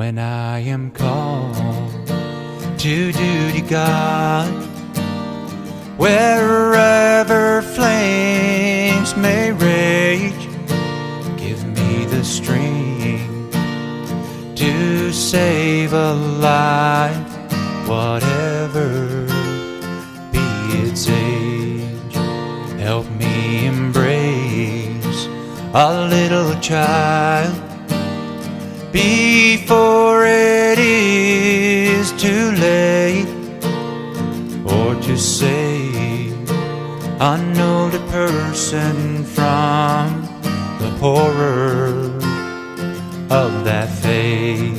when I am called to duty, God. Wherever flames may rage, give me the strength to save a life, whatever be its age. Help me embrace a little child before it is too late or to save an older person from the horror of that fate.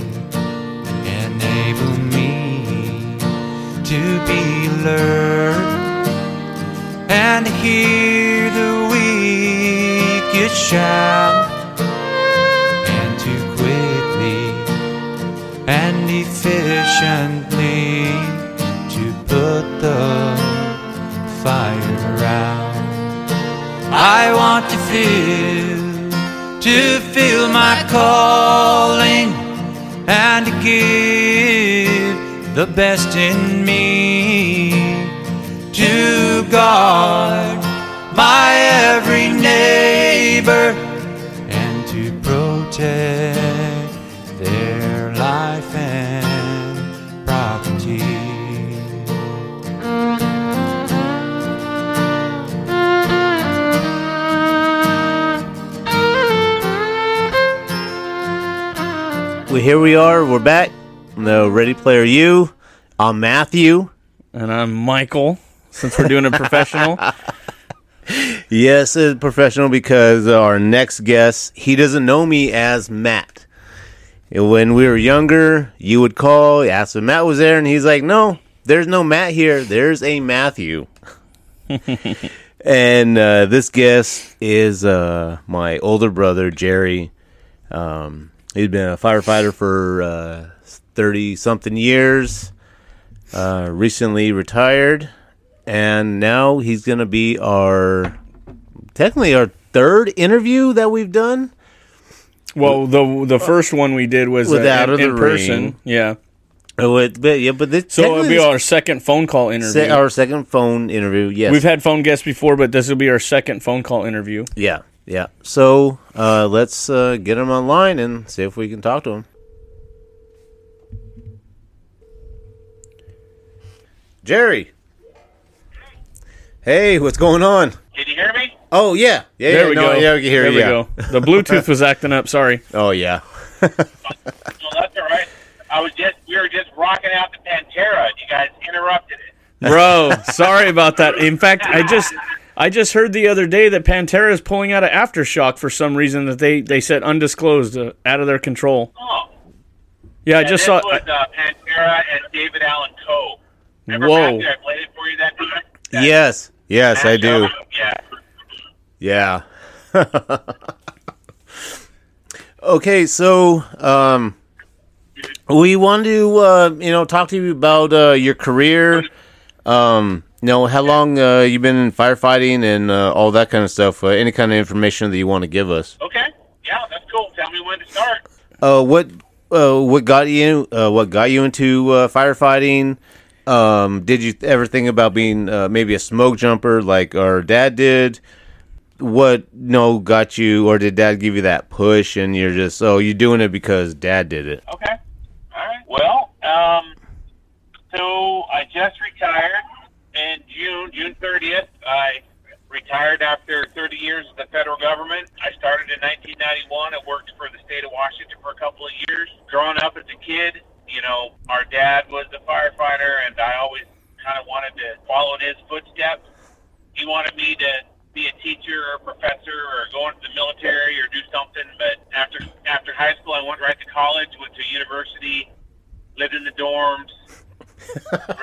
Enable me to be alert and hear the wicked shout efficiently to put the fire out. I want to feel, to feel my calling and to give the best in me to guard my every neighbor here we are. We're back. No, Ready Player U. I'm Matthew. And I'm Michael, since we're doing a professional. Yes, a professional because our next guest, he doesn't know me as Matt. When we were younger, you would call, ask if Matt was there, and he's like, "No, there's no Matt here. There's a Matthew." and uh, this guest is uh, my older brother Jerry. Um, he's been a firefighter for thirty something years. Uh, recently retired, and now he's gonna be our technically our third interview that we've done. well, the the first one we did was uh, With Out in, the in person. Ring. Yeah. Oh, it, but yeah, but this So it'll be our second phone call interview. se- our second phone interview. Yes, We've had phone guests before, but this will be our second phone call interview. yeah, yeah. So uh, let's uh, get him online and see if we can talk to him. Jerry. Hey, what's going on? Can you hear me? Oh yeah, yeah, There yeah, we no, go. Yeah, we can hear there you. we yeah. go. The Bluetooth was acting up. Sorry. Oh yeah. No, that's all right. I was just we were just rocking out the Pantera. and You guys interrupted it. Bro, sorry about that. In fact, I just I just heard the other day that Pantera is pulling out of aftershock for some reason that they they said undisclosed, uh, out of their control. Oh, Yeah, I just this saw. was uh, Pantera and David Allen Coe. Remember Whoa. Matthew? I played it for you that time. Yes, yes, I do. Yeah. Yeah. okay, so um, we want to uh, you know talk to you about uh, your career. Um, you know how long uh, you've been in firefighting and uh, all that kind of stuff. Uh, any kind of information that you want to give us. Okay. Yeah, that's cool. Tell me when to start. Uh, what uh, what got you uh, what got you into uh, firefighting? Um, did you ever think about being uh, maybe a smoke jumper like our dad did? What no got you, or did dad give you that push and you're just oh you're doing it because dad did it? Okay. All right. Well, um, so I just retired in June, June 30th. I retired after 30 years of the federal government. I started in 1991. I worked for the state of Washington for a couple of years. Growing up as a kid, you know, our dad was a firefighter, and I always kind of wanted to follow in his footsteps. He wanted me to be a teacher or a professor or go into the military or do something. But after after high school, I went right to college, went to university, lived in the dorms.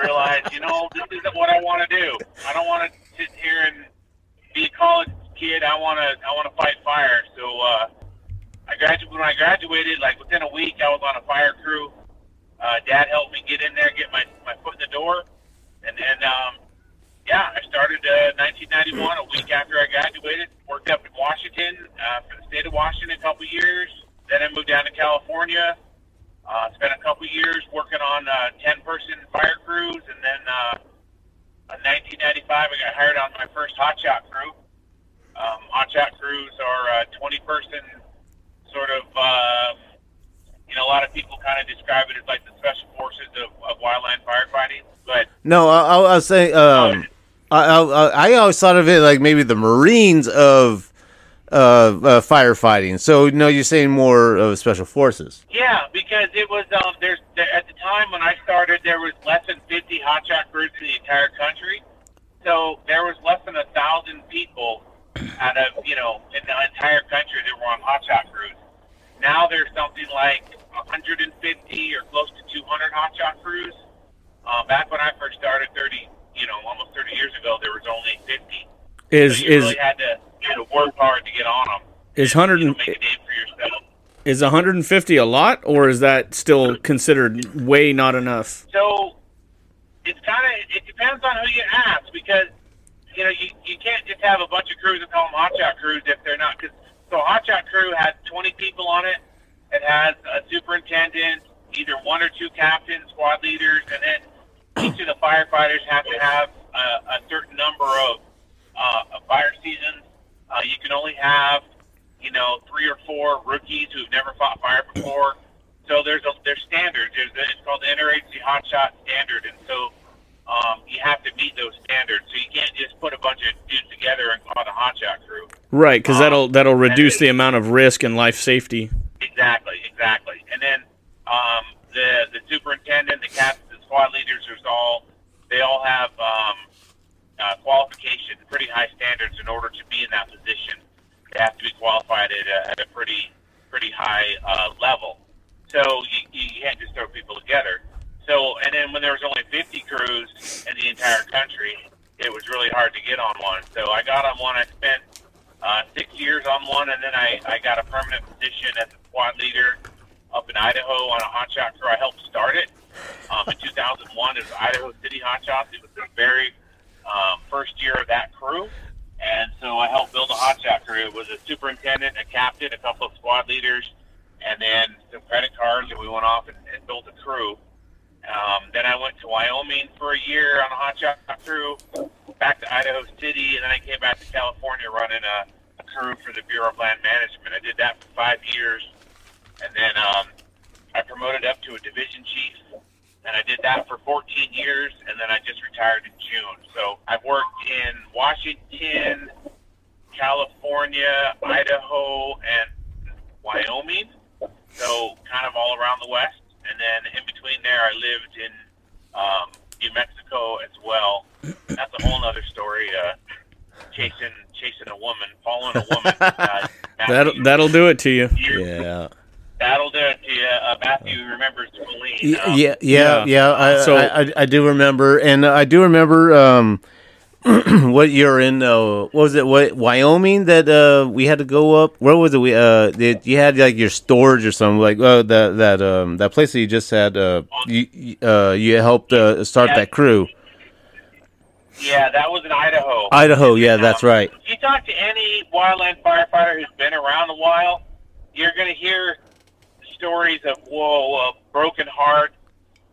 Realized, you know, this isn't what I want to do. I don't want to sit here and be a college kid. I want to I want to fight fire. So uh, I graduated when I graduated. Like within a week, I was on a fire crew. Uh, Dad helped me get in there, get my my foot in the door, and then um, yeah, I started uh, 1991. A week after I graduated, worked up in Washington uh, for the state of Washington a couple years. Then I moved down to California. Uh, spent a couple years working on uh, 10 person fire crews, and then uh, in 1995, I got hired on my first hot shot crew. Um, hot shot crews are uh, 20 person sort of, uh, you know, a lot of people kind of describe it as like the special forces of, of wildland firefighting. But No, I, I, I was saying. Um, I, I I always thought of it like maybe the Marines of uh, uh, firefighting. So no, you're saying more of special forces. Yeah, because it was um, there's there, at the time when I started, there was less than 50 hotshot crews in the entire country. So there was less than a thousand people out of you know in the entire country that were on hotshot crews. Now there's something like 150 or close to 200 hotshot crews. Uh, back when I first started, 30 you know almost 30 years ago, there was only 50. Is so you is really had to you know work hard to get on them. is You hundred know, make a name for yourself. is 150 a lot, or is that still considered way not enough? So it's kind of it depends on who you ask because you know you, you can't just have a bunch of crews and call them hotshot crews if they're not because so hotshot crew has 20 people on it. It has a superintendent, either one or two captains, squad leaders, and then each of the firefighters have to have a, a certain number of uh, of fire seasons. Uh, you can only have you know three or four rookies who've never fought fire before. So there's a, there's standards. There's a, it's called the NRHC Hot Shot Standard, and so um, you have to meet those standards. So you can't just put a bunch of dudes together and call it a hot shot crew. Right, because Um, that'll that'll reduce the amount of risk and life safety. Exactly, exactly. And then um, the the superintendent, the captains, the squad leaders, there's all they all have um, uh, qualifications, pretty high standards in order to be in that position. They have to be qualified at a, at a pretty pretty high uh, level. So you, you can't just throw people together. So and then when there was only 50 crews in the entire country, it was really hard to get on one. So I got on one. I spent uh, six years on one, and then I, I got a permanent position as a squad leader up in Idaho on a hot shot crew. I helped start it um, in 2001. It was Idaho City Hot Shots. It was the very um, first year of that crew, and so I helped build a hot shot crew. It was a superintendent, a captain, a couple of squad leaders, and then some credit cards, and we went off and, and built a crew. Um, then I went to Wyoming for a year on a hot shot crew, back to Idaho City, and then I came back to California running a, a crew for the Bureau of Land Management. I did that for five years, and then um, I promoted up to a division chief, and I did that for 14 years, and then I just retired in June. So I've worked in Washington, California, Idaho, and Wyoming. So kind of all around the West, and then in between there, I lived in um, New Mexico as well. That's a whole other story. Uh, chasing chasing a woman, following a woman. Uh, That'll Matthew, that'll do it to you. you- Yeah. That'll do it to you. Uh, Matthew remembers Colleen. Um, yeah, yeah, Yeah. yeah. I, So- I, I, I do remember, and I do remember um, what you're in. Uh, what was it? What Wyoming that uh, we had to go up? Where was it? We uh, that you had like your storage or something like uh, that that um that place that you just had. Uh, you you, uh, you helped uh, start Yeah. that crew. Yeah, that was in Idaho. Idaho, yeah, that's right. If you talk to any wildland firefighter who's been around a while, you're going to hear stories of whoa, a broken heart,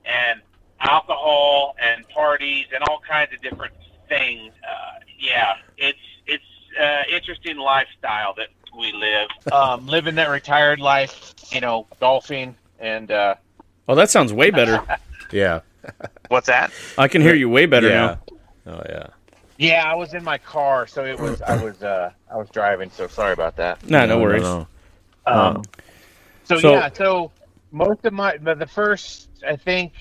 and alcohol, and parties, and all kinds of different things. Uh, yeah, it's it's uh, interesting lifestyle that we live. Um, living that retired life, you know, golfing and uh, Oh, that sounds way better. Yeah, what's that? I can hear you way better yeah. now. Oh yeah. Yeah, I was in my car, so it was I was uh, I was driving, so sorry about that. Nah, no, No, worries. no. Um, so, So- yeah, so most of my the the first I think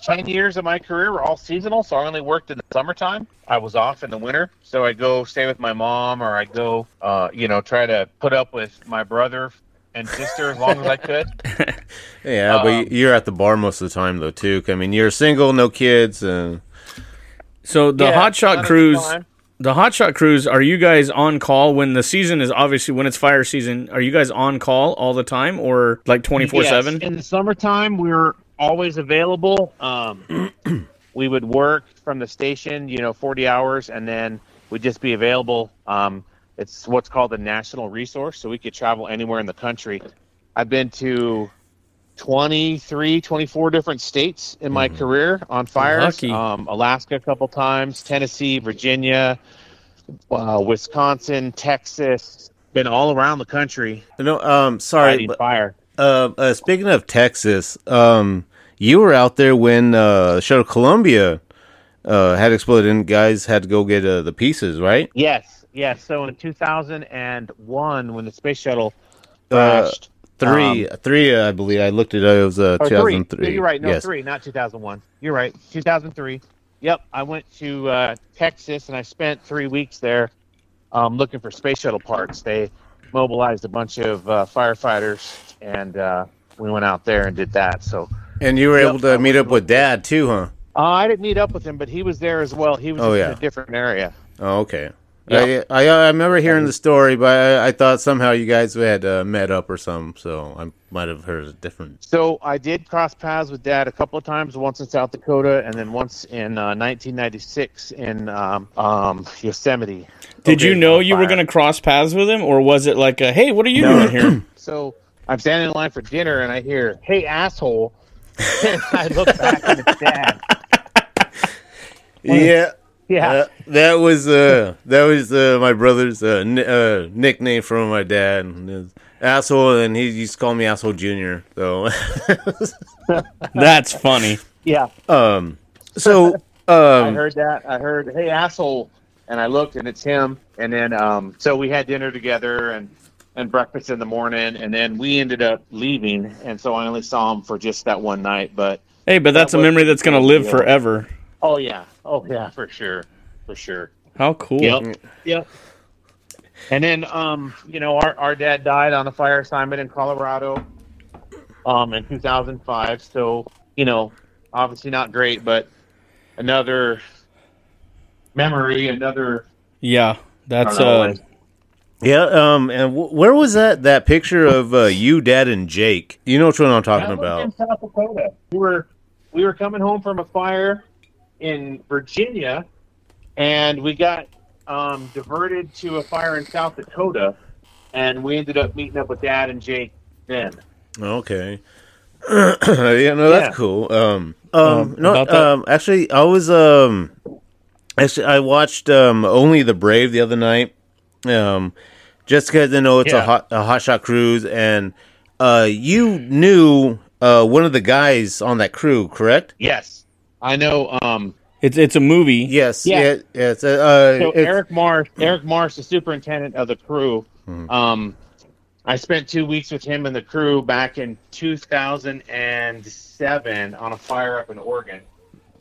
ten years of my career were all seasonal. So I only worked in the summertime. I was off in the winter, so I go stay with my mom, or I go, uh, you know, try to put up with my brother and sister as long as I could. Yeah, Um, but you're at the bar most of the time though too. I mean, you're single, no kids, and So the Yeah, hot shot crews, the hot shot crews, are you guys on call when the season is obviously when it's fire season? Are you guys on call all the time or like twenty four seven? In the summertime, we're always available. Um, we would work from the station, you know, 40 hours, and then we'd just be available. Um, it's what's called a national resource, so we could travel anywhere in the country. I've been to 23, 24 different states in my career on fires. Lucky. Um, Alaska a couple times, Tennessee, Virginia, uh, Wisconsin, Texas. Been all around the country No, um, sorry, but, fire. uh, uh, speaking of Texas, um, you were out there when uh, the shuttle Columbia uh, had exploded and guys had to go get uh, the pieces, right? Yes, yes. So in 2001, when the space shuttle Uh, crashed, Three, three, uh, I believe. I looked at it. It was uh, or three. 2003. You're right. No, yes. three, not 2001. You're right. 2003. Yep. I went to uh, Texas and I spent three weeks there um, looking for space shuttle parts. They mobilized a bunch of uh, firefighters and uh, we went out there and did that. So And you were Yep, able to I meet up with Dad too, huh? uh, I didn't meet up with him, but he was there as well. He was Oh, yeah. in a different area. Oh, okay. Yeah. I, I I remember hearing the story, but I, I thought somehow you guys had uh, met up or something, so I might have heard a different. So I did cross paths with Dad a couple of times, once in South Dakota and then once in uh, 1996 in um, um, Yosemite. Did you know on you were going to cross paths with him, or was it like, a, "Hey, what are you No. doing here"? So I'm standing in line for dinner and I hear, "Hey, asshole!" and I look back and it's Dad. Yeah, Yeah, uh, that was uh that was uh, my brother's uh, n- uh, nickname from my dad. And his asshole, and he used to call me asshole junior. So, That's funny. yeah. um, so um, I heard that. I heard, "Hey, asshole!" and I looked and it's him. And then um, so we had dinner together and and breakfast in the morning, and then we ended up leaving. And so I only saw him for just that one night, but. Hey, but that's a memory that's going to live yeah. forever. Oh yeah. Oh yeah, for sure. For sure. How cool. Yep. Yep. And then um, you know, our, our dad died on a fire assignment in Colorado um in two thousand five. So, you know, obviously not great, but another memory, another Yeah, that's I uh, like- yeah, um, and w- where was that that picture of uh, you, Dad, and Jake? You know which one I'm talking That was about? in South Dakota. We were we were coming home from a fire in Virginia, and we got um, diverted to a fire in South Dakota, and we ended up meeting up with Dad and Jake then. Okay. yeah, no, that's Yeah. cool. Um, um, Um, no, um, actually, I was um, actually, I watched um, only the Brave the other night. Um, just because I know it's a Yeah. hot a hot shot crews, and uh, you knew uh one of the guys on that crew, correct? Yes, I know. Um, it's it's a movie. Yes. Yeah. Yeah. It's uh, uh, so it's- Eric Marsh, Eric Marsh, the superintendent of the crew. Um, I spent two weeks with him and the crew back in 2007 on a fire up in Oregon,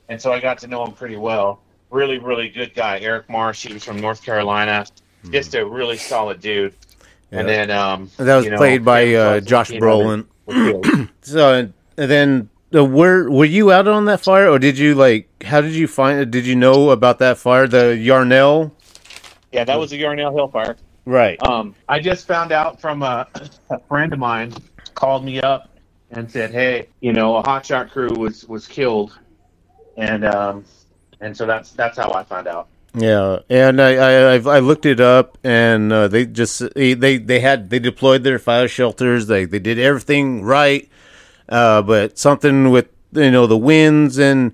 and so I got to know him pretty well. Really, really good guy, Eric Marsh. He was from North Carolina. Just a really solid dude. And then um, that was you know, played by uh, Josh Brolin. So and then uh, were were you out on that fire, or did you like? How did you find? Did you know about that fire, the Yarnell? yeah, that was the Yarnell Hill fire. Right. Um, I just found out from a, a friend of mine called me up and said, "Hey, you know, a hotshot crew was was killed," and um, and so that's that's how I found out. Yeah, and I I, I've, I looked it up, and uh, they just they they had they deployed their fire shelters. They they did everything right, uh, but something with you know the winds and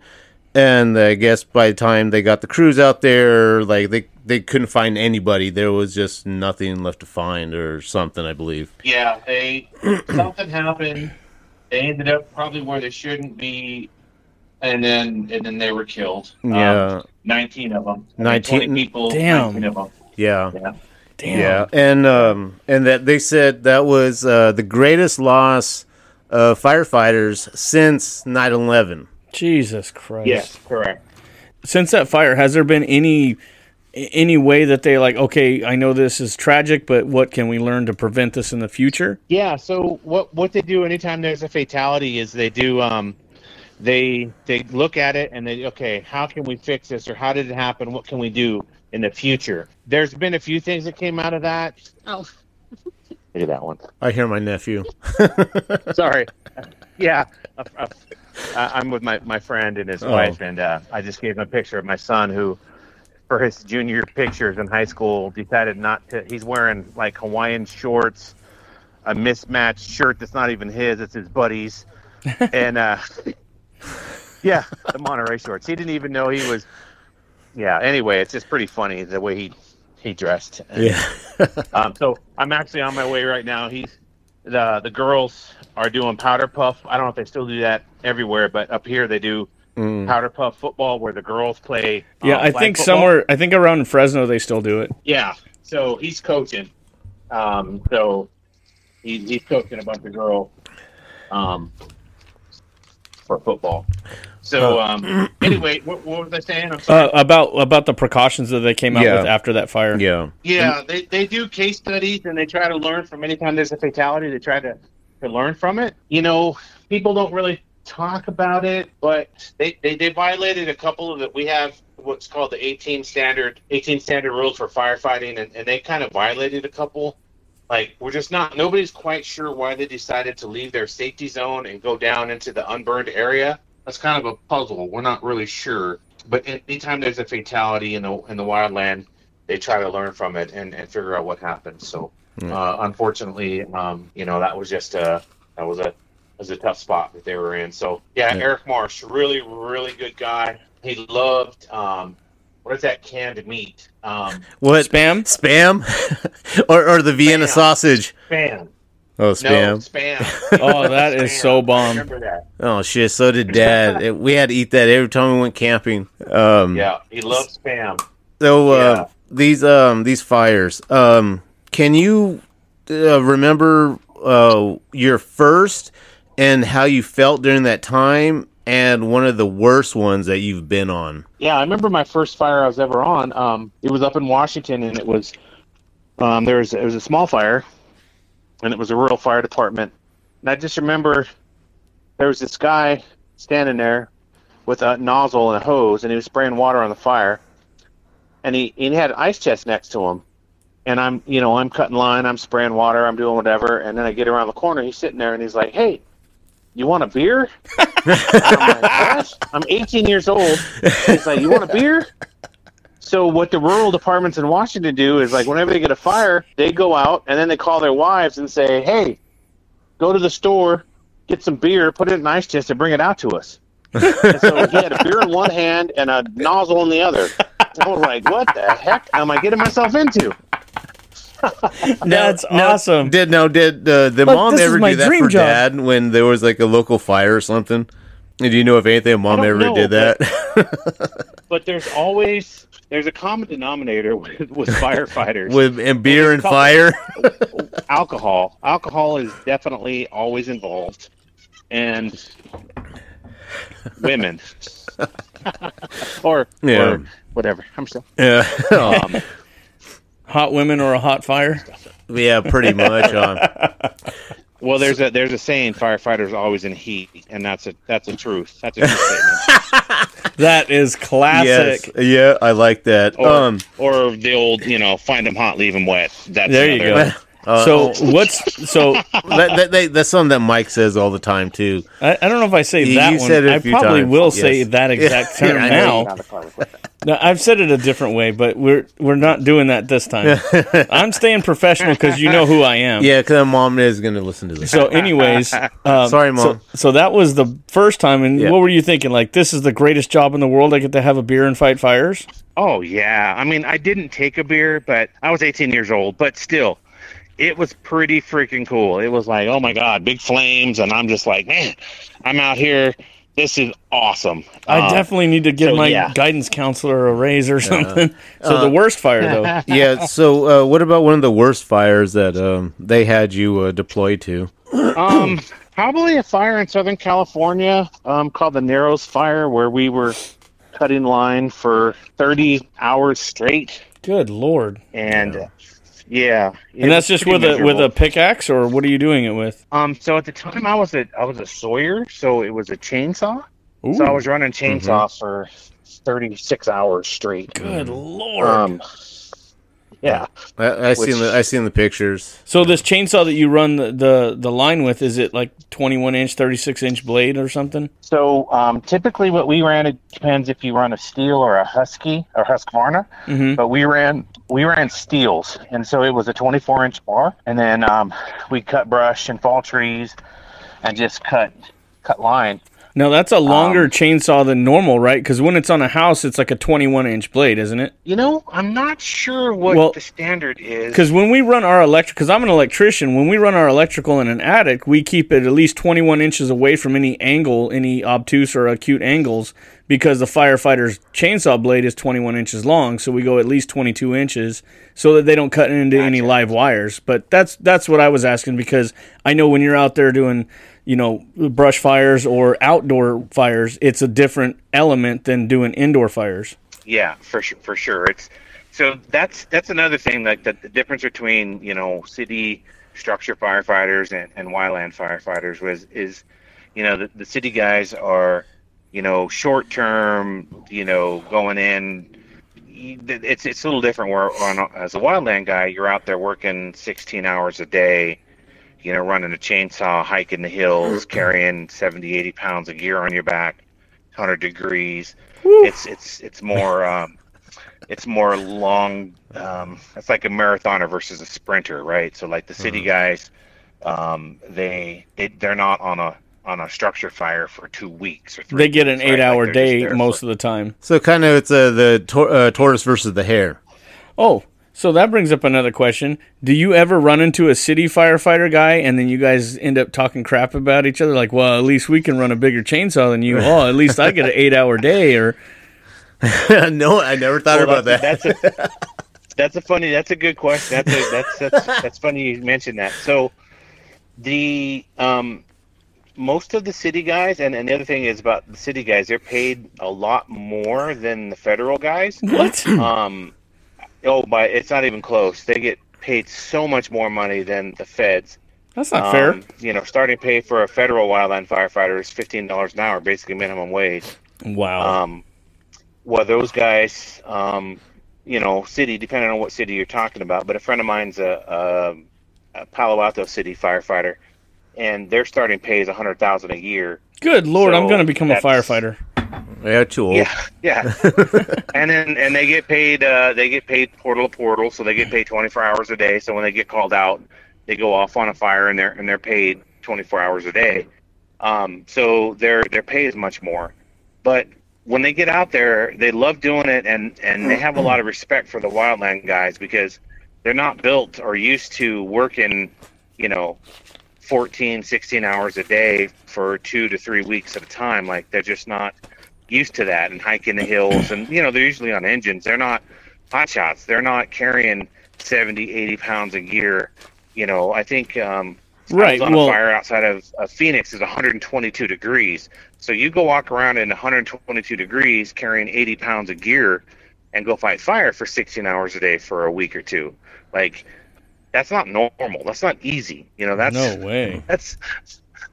and I guess by the time they got the crews out there, like they they couldn't find anybody. There was just nothing left to find or something. I believe. Yeah, they something happened. They ended up probably where they shouldn't be, and then and then they were killed. Um, Yeah, nineteen of them. 19 20 people. Damn. Nineteen of them. yeah. Yeah. Damn. Yeah, and um, and that they said that was uh, the greatest loss of firefighters since 9/11. Jesus Christ. Yes, correct. Since that fire, has there been any any way that they like? Okay, I know this is tragic, but what can we learn to prevent this in the future? Yeah. So what what they do anytime there's a fatality is they do um they they look at it and they okay how can we fix this or how did it happen what can we do in the future there's been a few things that came out of that Oh, look at that one I hear my nephew. sorry yeah I'm with my my friend and his Oh. wife and uh, i just gave him a picture of my son who for his junior pictures in high school decided not to he's wearing like hawaiian shorts a mismatched shirt that's not even his; it's his buddy's, and uh, yeah, the Monterey shorts. He didn't even know he was. Yeah. Anyway, it's just pretty funny the way he he dressed. And, Yeah. um, so I'm actually on my way right now. He's the the girls are doing powder puff. I don't know if they still do that everywhere, but up here they do Mm. powder puff football where the girls play. Yeah, um, I think football. somewhere. I think around in Fresno they still do it. Yeah. So he's coaching. Um, so he, he's coaching a bunch of girls um, for football. So um, anyway, what, what was I saying? I'm sorry. Uh, about about the precautions that they came out Yeah. with after that fire. Yeah. Yeah, they, they do case studies and they try to learn from anytime there's a fatality, they try to, to learn from it. You know, people don't really talk about it, but they, they, they violated a couple of it. We have what's called the 18 standard 18 standard rules for firefighting and, and they kind of violated a couple. Like we're just not nobody's quite sure why they decided to leave their safety zone and go down into the unburned area. That's kind of a puzzle. We're not really sure. But anytime there's a fatality in the in the wildland, they try to learn from it and, and figure out what happened. So, uh, unfortunately, um, you know, that was just a that was a was a tough spot that they were in. So, yeah, Yeah. Eric Marsh, really, really good guy. He loved um, what is that canned meat? Um, What Spam. spam or or the Vienna Spam. sausage? spam. Oh, No, spam. spam. Oh, that is Spam. so bomb. Remember that? Oh shit! So did Dad. It- we had to eat that every time we went camping. Um, Yeah, he loves spam. So uh, Yeah. these um these fires. Um, can you uh, remember uh your first and how you felt during that time, and one of the worst ones that you've been on? Yeah, I remember my first fire I was ever on. Um, it was up in Washington, and it was um, there was it was a small fire, and it was a rural fire department. And I just remember there was this guy standing there with a nozzle and a hose, and he was spraying water on the fire. And he and he had an ice chest next to him. And I'm you know I'm cutting line, I'm spraying water, I'm doing whatever, and then I get around the corner, he's sitting there, and he's like, "Hey, you want a beer?" I'm like? I'm 18 years old. He's like, "You want a beer?" So what the rural departments in Washington do is like whenever they get a fire, they go out and then they call their wives and say, "Hey, go to the store, get some beer, put it in an ice chest, and bring it out to us." and so he had a beer in one hand and a nozzle in the other. I was like, "What the heck am I getting myself into?" That's Now, awesome. Did now did uh, the Look, mom ever do that dream for job. Dad when there was like a local fire or something? And do you know if anything mom ever know, did that But there's always there's a common denominator with, with firefighters. with and beer and couple- fire? alcohol. Alcohol is definitely always involved, and women, or Yeah. or whatever. I'm still. yeah, Um, Hot women or a hot fire. yeah, pretty much. Um, well, there's a there's a saying: firefighters are always in heat, and that's a that's a truth. That's a true statement. That is yes, classic. yeah, I like that. Or, um, or the old, you know, find them hot, leave them wet. That's There you another- go. Uh, So what's so? that, that, that, that's something that Mike says all the time too. I, I don't know if I say You- that you one. said it a I few probably times, will yes. say that exact Yeah, term I know. now. No, I've said it a different way, but we're we're not doing that this time. I'm staying professional because you know who I am. Yeah, because mom is going to listen to this. So, anyways, um, Sorry, Mom. So, so that was the first time, and Yeah. what were you thinking? Like, this is the greatest job in the world. I get to have a beer and fight fires. Oh yeah. I mean, I didn't take a beer, but I was 18 years old. But still, it was pretty freaking cool. It was like, oh my god, big flames, and I'm just like, man, I'm out here. This is awesome. I Um, definitely need to give so, my yeah. guidance counselor a raise or something. so Uh, the worst fire though. yeah. So, uh, what about one of the worst fires that um, they had you uh, deployed to? um, probably a fire in Southern California um, called the Narrows Fire, where we were cutting line for 30 hours straight, Good lord! and uh, yeah, And that's just pretty with a with a pickaxe, or what are you doing it with? Um, so at the time I was a I was a Sawyer, so it was a chainsaw. Ooh, So I was running chainsaw for 36 hours straight. good lord! Um, Yeah. I, I seen the I seen the pictures. So this chainsaw that you run the, the, the line with, is it like 21 inch, 36 inch blade or something? So um, typically, what we ran it depends if you run a Stihl or a husky or Husqvarna. Mhm. But we ran we ran Stihls, and so it was a 24 inch bar, and then um, we cut brush and fall trees, and just cut cut line. Now that's a longer Um, chainsaw than normal, right? Because when it's on a house, it's like a 21 inch blade, isn't it? You know, I'm not sure what Well, the standard is. Because when we run our electric, because I'm an electrician, when we run our electrical in an attic, we keep it at least 21 inches away from any angle, any obtuse or acute angles, because the firefighter's chainsaw blade is 21 inches long. So we go at least 22 inches so that they don't cut into any live wires. But that's that's what I was asking because I know when you're out there doing, you know, brush fires or outdoor fires, it's a different element than doing indoor fires. Yeah, for sure. For sure, it's so that's that's another thing. Like the, the difference between you know city structure firefighters and, and wildland firefighters was is, you know, the, the city guys are, you know, short term. You know, going in. It's it's a little different. Where on as a wildland guy, you're out there working 16 hours a day. You know, running a chainsaw, hiking the hills, carrying 70, 80 pounds of gear on your back, 100 degrees it's it's it's more um, it's more long. Um, it's like a marathoner versus a sprinter, right? So like the city guys, um, they they they're not on a on a structure fire for two weeks or three. They get an weeks, right? eight hour Like, day most for- of the time. So kind of it's uh, the tor- uh, tortoise versus the hare. Oh, so that brings up another question. Do you ever run into a city firefighter guy and then you guys end up talking crap about each other? Like, well, at least we can run a bigger chainsaw than you. Oh, at least I get an eight hour day. Or no, I never thought Well, about that. that's, That's a, that's a funny. That's a good question. That's a, that's that's that's funny you mentioned that. So the um most of the city guys and, and the other thing is about the city guys they're paid a lot more than the federal guys what? um oh but it's not even close they get paid so much more money than the feds That's not fair. Um, you know starting pay for a federal wildland firefighter is $15 an hour basically minimum wage Wow. um, well, those guys, um, you know, city, depending on what city you're talking about, but a friend of mine's a, a, a Palo Alto city firefighter, and their starting pay is a hundred thousand a year. Good lord, I'm going to become a firefighter. Old. Yeah, yeah. and then and they get paid. Uh, they get paid portal to portal, so they get paid 24 hours a day. So when they get called out, they go off on a fire, and they're and they're paid 24 hours a day. Um, so their their pay is much more. But when they get out there, they love doing it, and and they have a lot of respect for the wildland guys because they're not built or used to working, you know, 14, 16 hours a day for two to three weeks at a time. Like they're just not used to that and hiking the hills and you know they're usually on engines. They're not hot shots. They're not carrying 70 80 pounds of gear you know i think um Right, on well- a fire outside of, of phoenix is 122 degrees. So you go walk around in 122 degrees carrying 80 pounds of gear and go fight fire for 16 hours a day for a week or two. Like that's not normal. That's not easy. You know that's No way. that's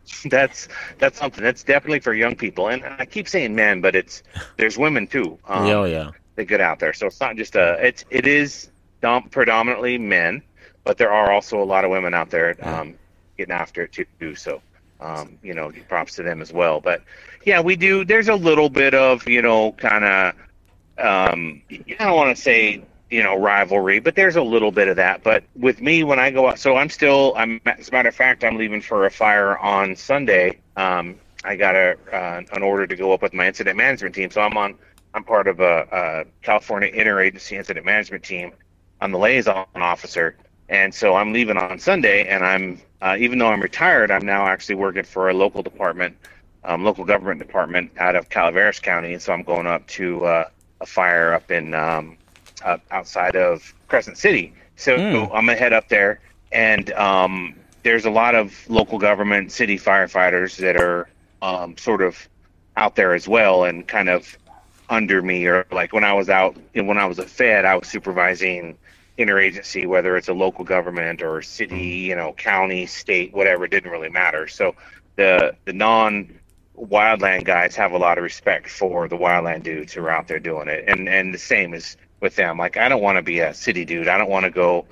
that's that's something. That's definitely for young people. And i keep saying men but it's there's women too um, oh, yeah. that get out there. So it's not just a it's it is dom- predominantly men but there are also a lot of women out there um, getting after it too. So um, you know props to them as well. But yeah we do there's a little bit of you know kind of um, I don't want to say you know rivalry, but there's a little bit of that. But with me, when I go out, so I'm still. I'm as a matter of fact, I'm leaving for a fire on Sunday. Um, I got a uh, an order to go up with my incident management team, so I'm on. I'm part of a, a California interagency incident management team. I'm the liaison officer, and so I'm leaving on Sunday. And I'm uh, even though I'm retired, I'm now actually working for a local department, um, local government department out of Calaveras County, and so I'm going up to uh, a fire up in um, uh, outside of Crescent City. So Hmm. I'm gonna head up there, and um, there's a lot of local government, city firefighters that are um, sort of out there as well, and kind of under me, or like when I was out, when I was a Fed, I was supervising interagency, whether it's a local government or city, you know, county, state, whatever. It didn't really matter. So the the non wildland guys have a lot of respect for the wildland dudes who are out there doing it, and and the same is with them. Like I don't want to be a city dude. I don't want to go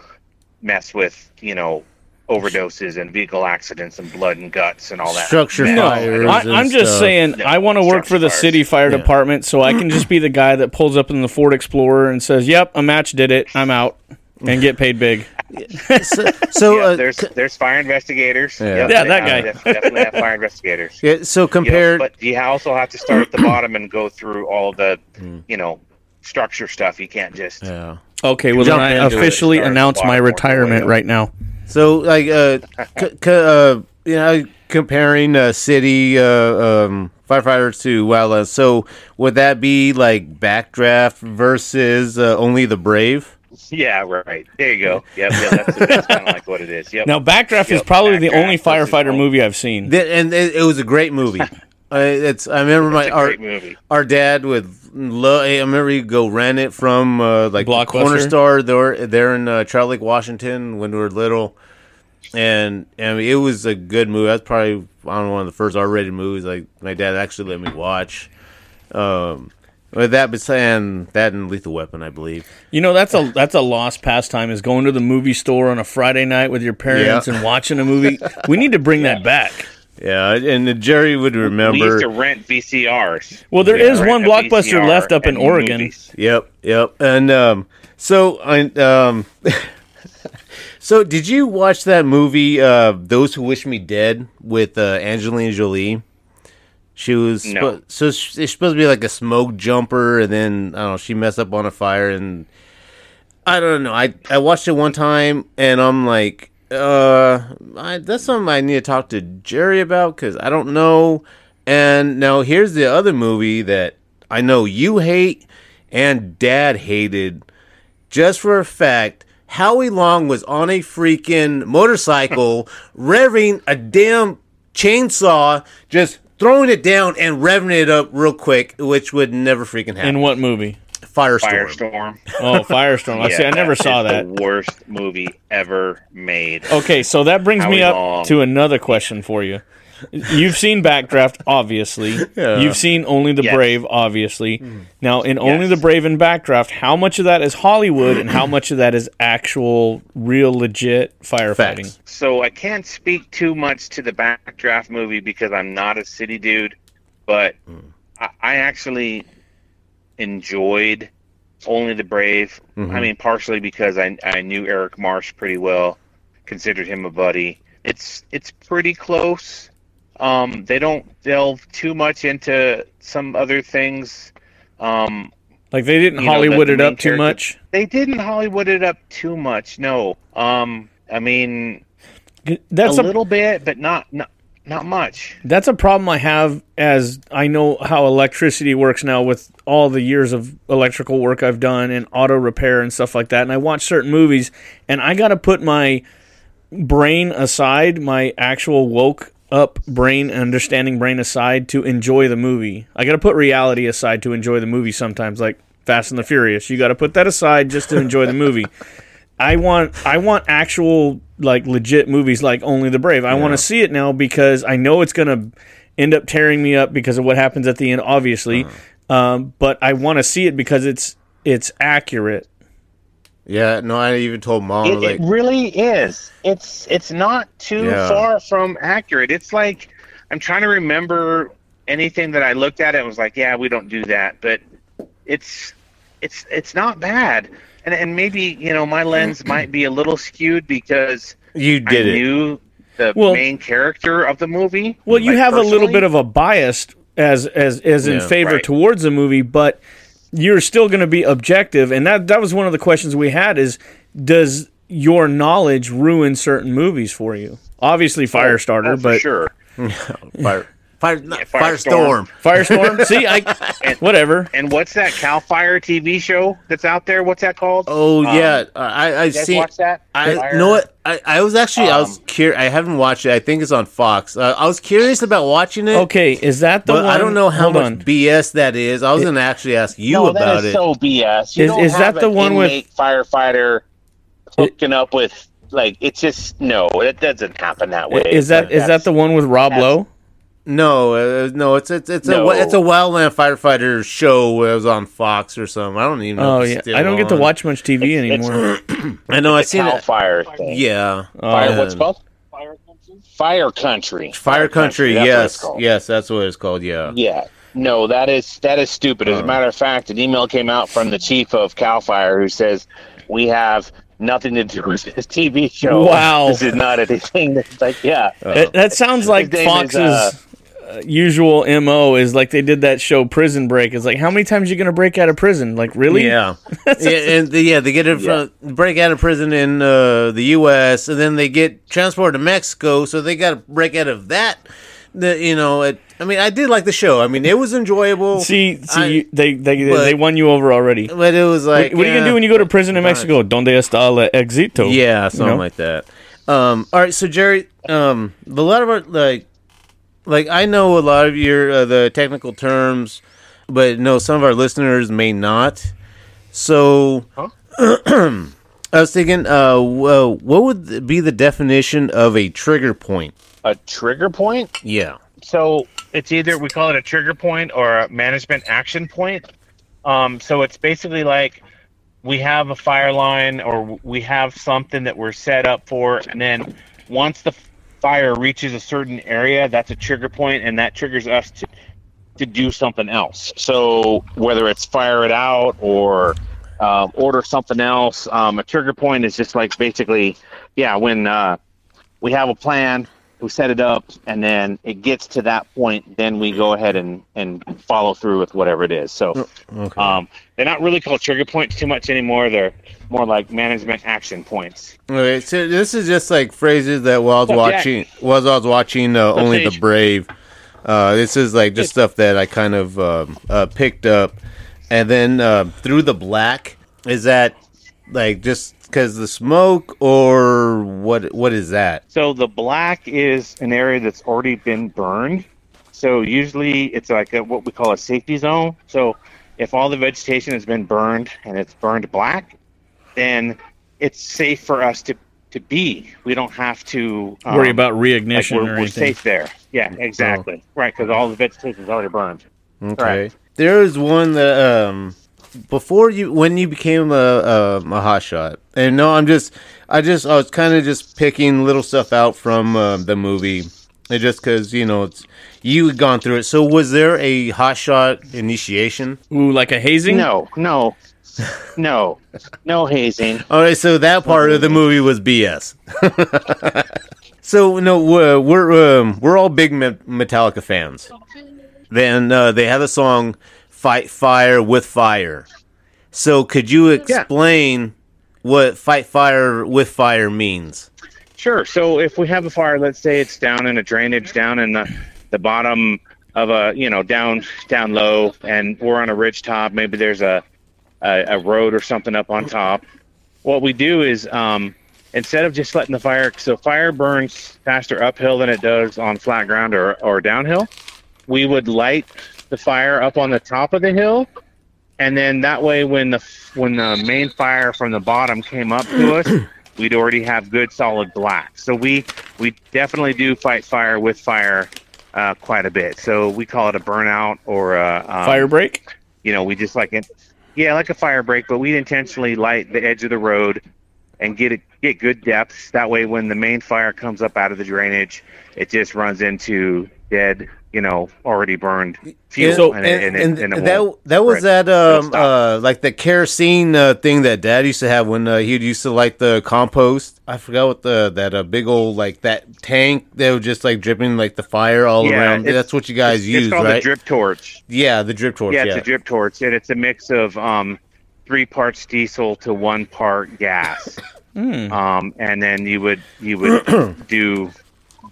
mess with you know overdoses and vehicle accidents and blood and guts and all that. Structure mess. fires. I, and I'm just stuff. saying, No, I want to work for the structure city fire Yeah. department, so I can just be the guy that pulls up in the Ford Explorer and says, "Yep, a match did it. I'm out," and get paid big. So, so, Yeah, uh, there's there's fire investigators. Yeah. Yep, Yeah, that guy. def- definitely have fire investigators. yeah, so You know, compared. but you also have to start at the bottom and go through all the, Hmm. you know, structure stuff. You can't just. yeah. Okay, well then I officially start at the announce my bottom, work your way retirement right now. So like uh, c- c- uh you know comparing uh, city uh, um, firefighters to wildlands. So would that be like backdraft versus uh, only the brave? Yeah, right. There you go. Yep, yeah, that's, that's kind of like what it is. Yep. Now, Backdraft is Yep, probably the only firefighter movie I've seen. Th- and it, it was a great movie. Uh, it's I remember my our, movie. our dad would love. I remember he'd go rent it from uh, like the Blockbuster? corner store there there in uh, Charlie Lake, Washington when we were little. And and it was a good movie. That's probably I one of the first R-rated movies like my dad actually let me watch. Um, with that, but saying that and Lethal Weapon, I believe. You know, that's a that's a lost pastime is going to the movie store on a Friday night with your parents Yeah. and watching a movie. We need to bring that back. Yeah, and Jerry would We remember. used to rent VCRs. Well, there Yeah, is one blockbuster left up in Oregon. movies. Yep, yep. And um, so I um, so did you watch that movie, uh, Those Who Wish Me Dead, with uh, Angelina Jolie? She was No. so sh- it's supposed to be like a smoke jumper, and then I don't know. She messed up on a fire, and I don't know. I I watched it one time, and I'm like, uh, I, that's something I need to talk to Jerry about because I don't know. And now here's the other movie that I know you hate and Dad hated, just for a fact. Howie Long was on a freaking motorcycle, revving a damn chainsaw, just throwing it down and revving it up real quick, which would never freaking happen. In what movie? Firestorm. Firestorm. Oh, Firestorm. I see. I never saw that. The worst movie ever made. Okay, so that brings me up Long. to another question for you. You've seen Backdraft, obviously. You've seen Only the Yes. Brave, obviously. Hmm. Now, in Only the Brave and Backdraft, how much of that is Hollywood and how much of that is actual, real, legit firefighting? Facts. So I can't speak too much to the Backdraft movie because I'm not a city dude, but I, I actually enjoyed Only the Brave. I mean, partially because I I knew Eric Marsh pretty well, considered him a buddy. It's it's pretty close. Um, they don't delve too much into some other things. Um, Like, they didn't You know, Hollywood the- it up too much? they didn't Hollywood it up too much. No. Um, I mean, That's a a, little bit, but not not not much. That's a problem I have as I know how electricity works now with all the years of electrical work I've done and auto repair and stuff like that. And I watch certain movies and I got to put my brain aside, my actual woke up brain, understanding brain aside to enjoy the movie. I got to put reality aside to enjoy the movie sometimes, like Fast and the Furious. You got to put that aside just to enjoy the movie. I want I want actual like legit movies like Only the Brave. I want to see it now because I know it's going to end up tearing me up because of what happens at the end obviously. Um, but I want to see it because it's it's accurate. Yeah, no, I even told mom It, like, it really is. It's it's not too Yeah. far from accurate. It's like I'm trying to remember anything that I looked at and was like, yeah, we don't do that, but it's it's it's not bad. And and maybe you know my lens might be a little skewed because you did I it. knew the Well- main character of the movie. Well, you like, have a little bit of a bias as as as in Yeah. favor Right. towards the movie, but you're still going to be objective, and that that was one of the questions we had: is does your knowledge ruin certain movies for you? Obviously, oh, oh, Firestarter, Oh, for but sure. Fire, fire, not, Firestorm. firestorm. Firestorm. See, I whatever. And what's that Cal Fire TV show that's out there? What's that called? Oh Um, yeah, I I you seen. watch that? I Fire? know what I, I was actually I was Um, curious. I haven't watched it. I think it's on Fox. Uh, I was curious about watching it. Okay, is that the But one? I don't know how hold much on. BS that is. I was going to actually ask you no, about that is it. so BS. You Is- don't is that the an one with- firefighter hooking up with like it's just no, it doesn't happen that way. Is that But is that the one with Rob that's- Lowe? No, uh, no, it's it's it's No. a it's a wildland firefighter show. It was on Fox or something. I don't even know. Oh yeah, I don't get to watch much TV It's- anymore. I know I The seen Cal it. Fire thing. Yeah, Fire, Oh. what's called? Fire Country. Fire Country. That's what it's yes, yes, that's what it's called. Yeah. Yeah. No, that is that is stupid. As a matter of fact, an email came out from the chief of Cal Fire who says we have nothing to do with this TV show. Wow. This is not anything. That's like, yeah. That, that sounds like name is, uh, uh, usual mo is like they did that show Prison Break. It's like how many times you gonna break out of prison? Like really? Yeah, yeah, and the, yeah, they get it from break out of prison in uh, the U.S. and then they get transported to Mexico, so they got to break out of that. The you know, it, I mean, I did like the show. I mean, it was enjoyable. See, see, I- you, they they but- they won you over already. What, but it was like, what are you gonna do when you go to prison in Mexico? Donde está el éxito? Yeah, You something know? like that. Um, all right, so Jerry, um, a lot of our like, like I know a lot of your uh, the technical terms, but no, some of our listeners may not. So, I was thinking, uh, well, what would be the definition of a trigger point? A trigger point. Yeah. So it's either we call it a trigger point or a management action point. Um, so it's basically like we have a fire line or we have something that we're set up for, and then once the fire reaches a certain area, that's a trigger point, and that triggers us to to do something else. So whether it's fire it out or um, order something else, um, a trigger point is just like basically, yeah, when uh, we have a plan, we set it up, and then it gets to that point, then we go ahead and, and follow through with whatever it is. So Okay. um, they're not really called trigger points too much anymore. They're more like management action points. Okay, so this is just like phrases that while I was watching, while I was watching uh, Only the Brave. Uh, this is like just stuff that I kind of um uh, picked up, and then uh, through the black is that like just because the smoke or what? What is that? So the black is an area that's already been burned. So usually it's like a, what we call a safety zone. So if all the vegetation has been burned and it's burned black, then it's safe for us to, to be. We don't have to um, Worry about like reignition we're, or we're safe there. Yeah, exactly. Right, because all the vegetation is already burned. Okay, Right. there is one that um before you when you became a a, a hot shot, and no, I'm just I just I was kind of just picking little stuff out from uh, the movie, uh, just because you know it's you had gone through it. So was there a hot shot initiation? Ooh, like a hazing? No, no, no, no hazing. All right, so that part of the movie was BS. so no, we're we're, um, we're all big Metallica fans. Then uh, they have a song "Fight Fire with Fire." So could you explain what "Fight Fire with Fire" means? Sure. So if we have a fire, let's say it's down in a drainage down in the, the bottom of a, you know, down down low, and we're on a ridge top. Maybe there's a a, a road or something up on top. What we do is um, instead of just letting the fire, so fire burns faster uphill than it does on flat ground or, or downhill. We would light the fire up on the top of the hill, and then that way, when the when the main fire from the bottom came up to us, we'd already have good solid black. So we we definitely do fight fire with fire uh, quite a bit. So we call it a burnout or a um, Fire break? You know, we just like it, yeah, like a fire break, but we intentionally light the edge of the road and get it get good depths. That way, when the main fire comes up out of the drainage, it just runs into dead, you know, already burned fuel, So and, and, and, it- and and it that that was that um uh like the kerosene uh, thing that Dad used to have when uh, he used to like the compost. I forgot what the that uh, big old like that tank that was just like dripping like the fire all Yeah, around. That's what you guys it's, use, it's called right? a drip torch. yeah, the drip torch. Yeah, Yeah, it's a drip torch, and it's a mix of um, three parts diesel to one part gas. Hmm. Um, and then you would you would do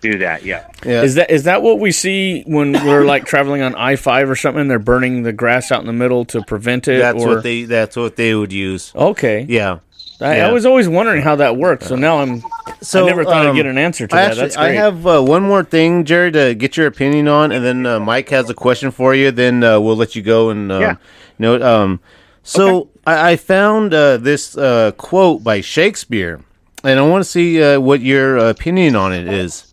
do that. Yeah. yeah. Is that is that what we see when we're like traveling on I five or something? and They're burning the grass out in the middle to prevent it. that's or... what they that's what they would use. Okay. Yeah. I, yeah. I was always wondering how that worked. So now I'm. So I never thought um, I'd get an answer to I that. actually, That's I have uh, one more thing, Jerry, to get your opinion on, and then uh, Mike has a question for you. Then uh, we'll let you go and um, Yeah. you know. Um, so I, I found uh, this uh, quote by Shakespeare, and I want to see uh, what your opinion on it is.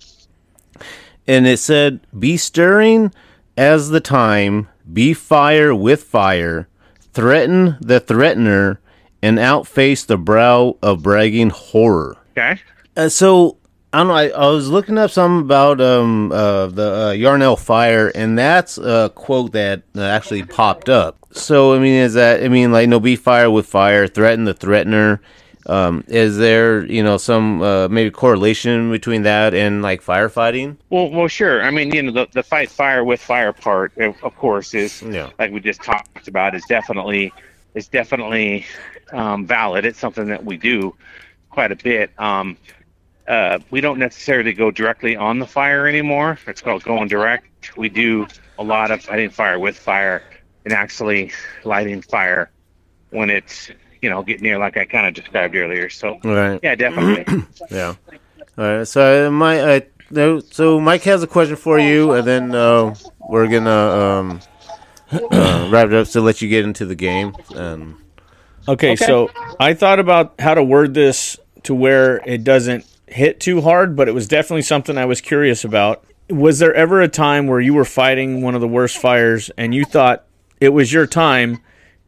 And it said, "Be stirring as the time, be fire with fire, threaten the threatener, and outface the brow of bragging horror." Okay. Uh, so I don't know. I, I was looking up something about um uh, the uh, Yarnell fire, and that's a quote that uh, actually popped up. So I mean, is that I mean, like, no, be fire with fire, threaten the threatener. Um, is there you know some uh, maybe correlation between that and like firefighting? Well, well, sure. I mean, you know, the, the fight fire with fire part, of course, is Yeah. like we just talked about, is definitely is definitely um, valid. It's something that we do quite a bit. Um, uh, we don't necessarily go directly on the fire anymore. It's called going direct. We do a lot of fighting fire with fire and actually lighting fire when it's you know getting near, like I kind of described earlier. So Right. yeah, definitely. Yeah. All right. So uh, my uh, so Mike has a question for you, and then uh, we're gonna um, uh, wrap it up to let you get into the game. Um, Okay, so I thought about how to word this to where it doesn't hit too hard, but it was definitely something I was curious about. Was there ever a time where you were fighting one of the worst fires and you thought it was your time,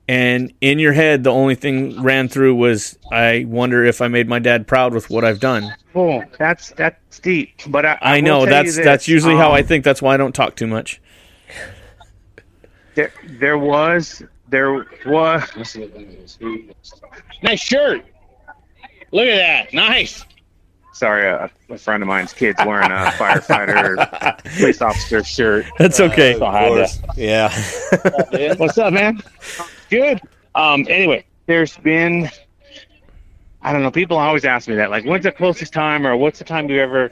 and in your head the only thing ran through was, "I wonder if I made my dad proud with what I've done." Oh, that's that's deep. But I, I will know tell you that's this, that's usually how I um, think. That's why I don't talk too much. There, there was there was nice shirt. Look at that, nice. Sorry, a, a friend of mine's kid's wearing a firefighter police officer shirt. That's okay. So I yeah. What's up, man? Good. Um. Anyway, there's been. I don't know. People always ask me that. Like, when's the closest time, or what's the time you ever,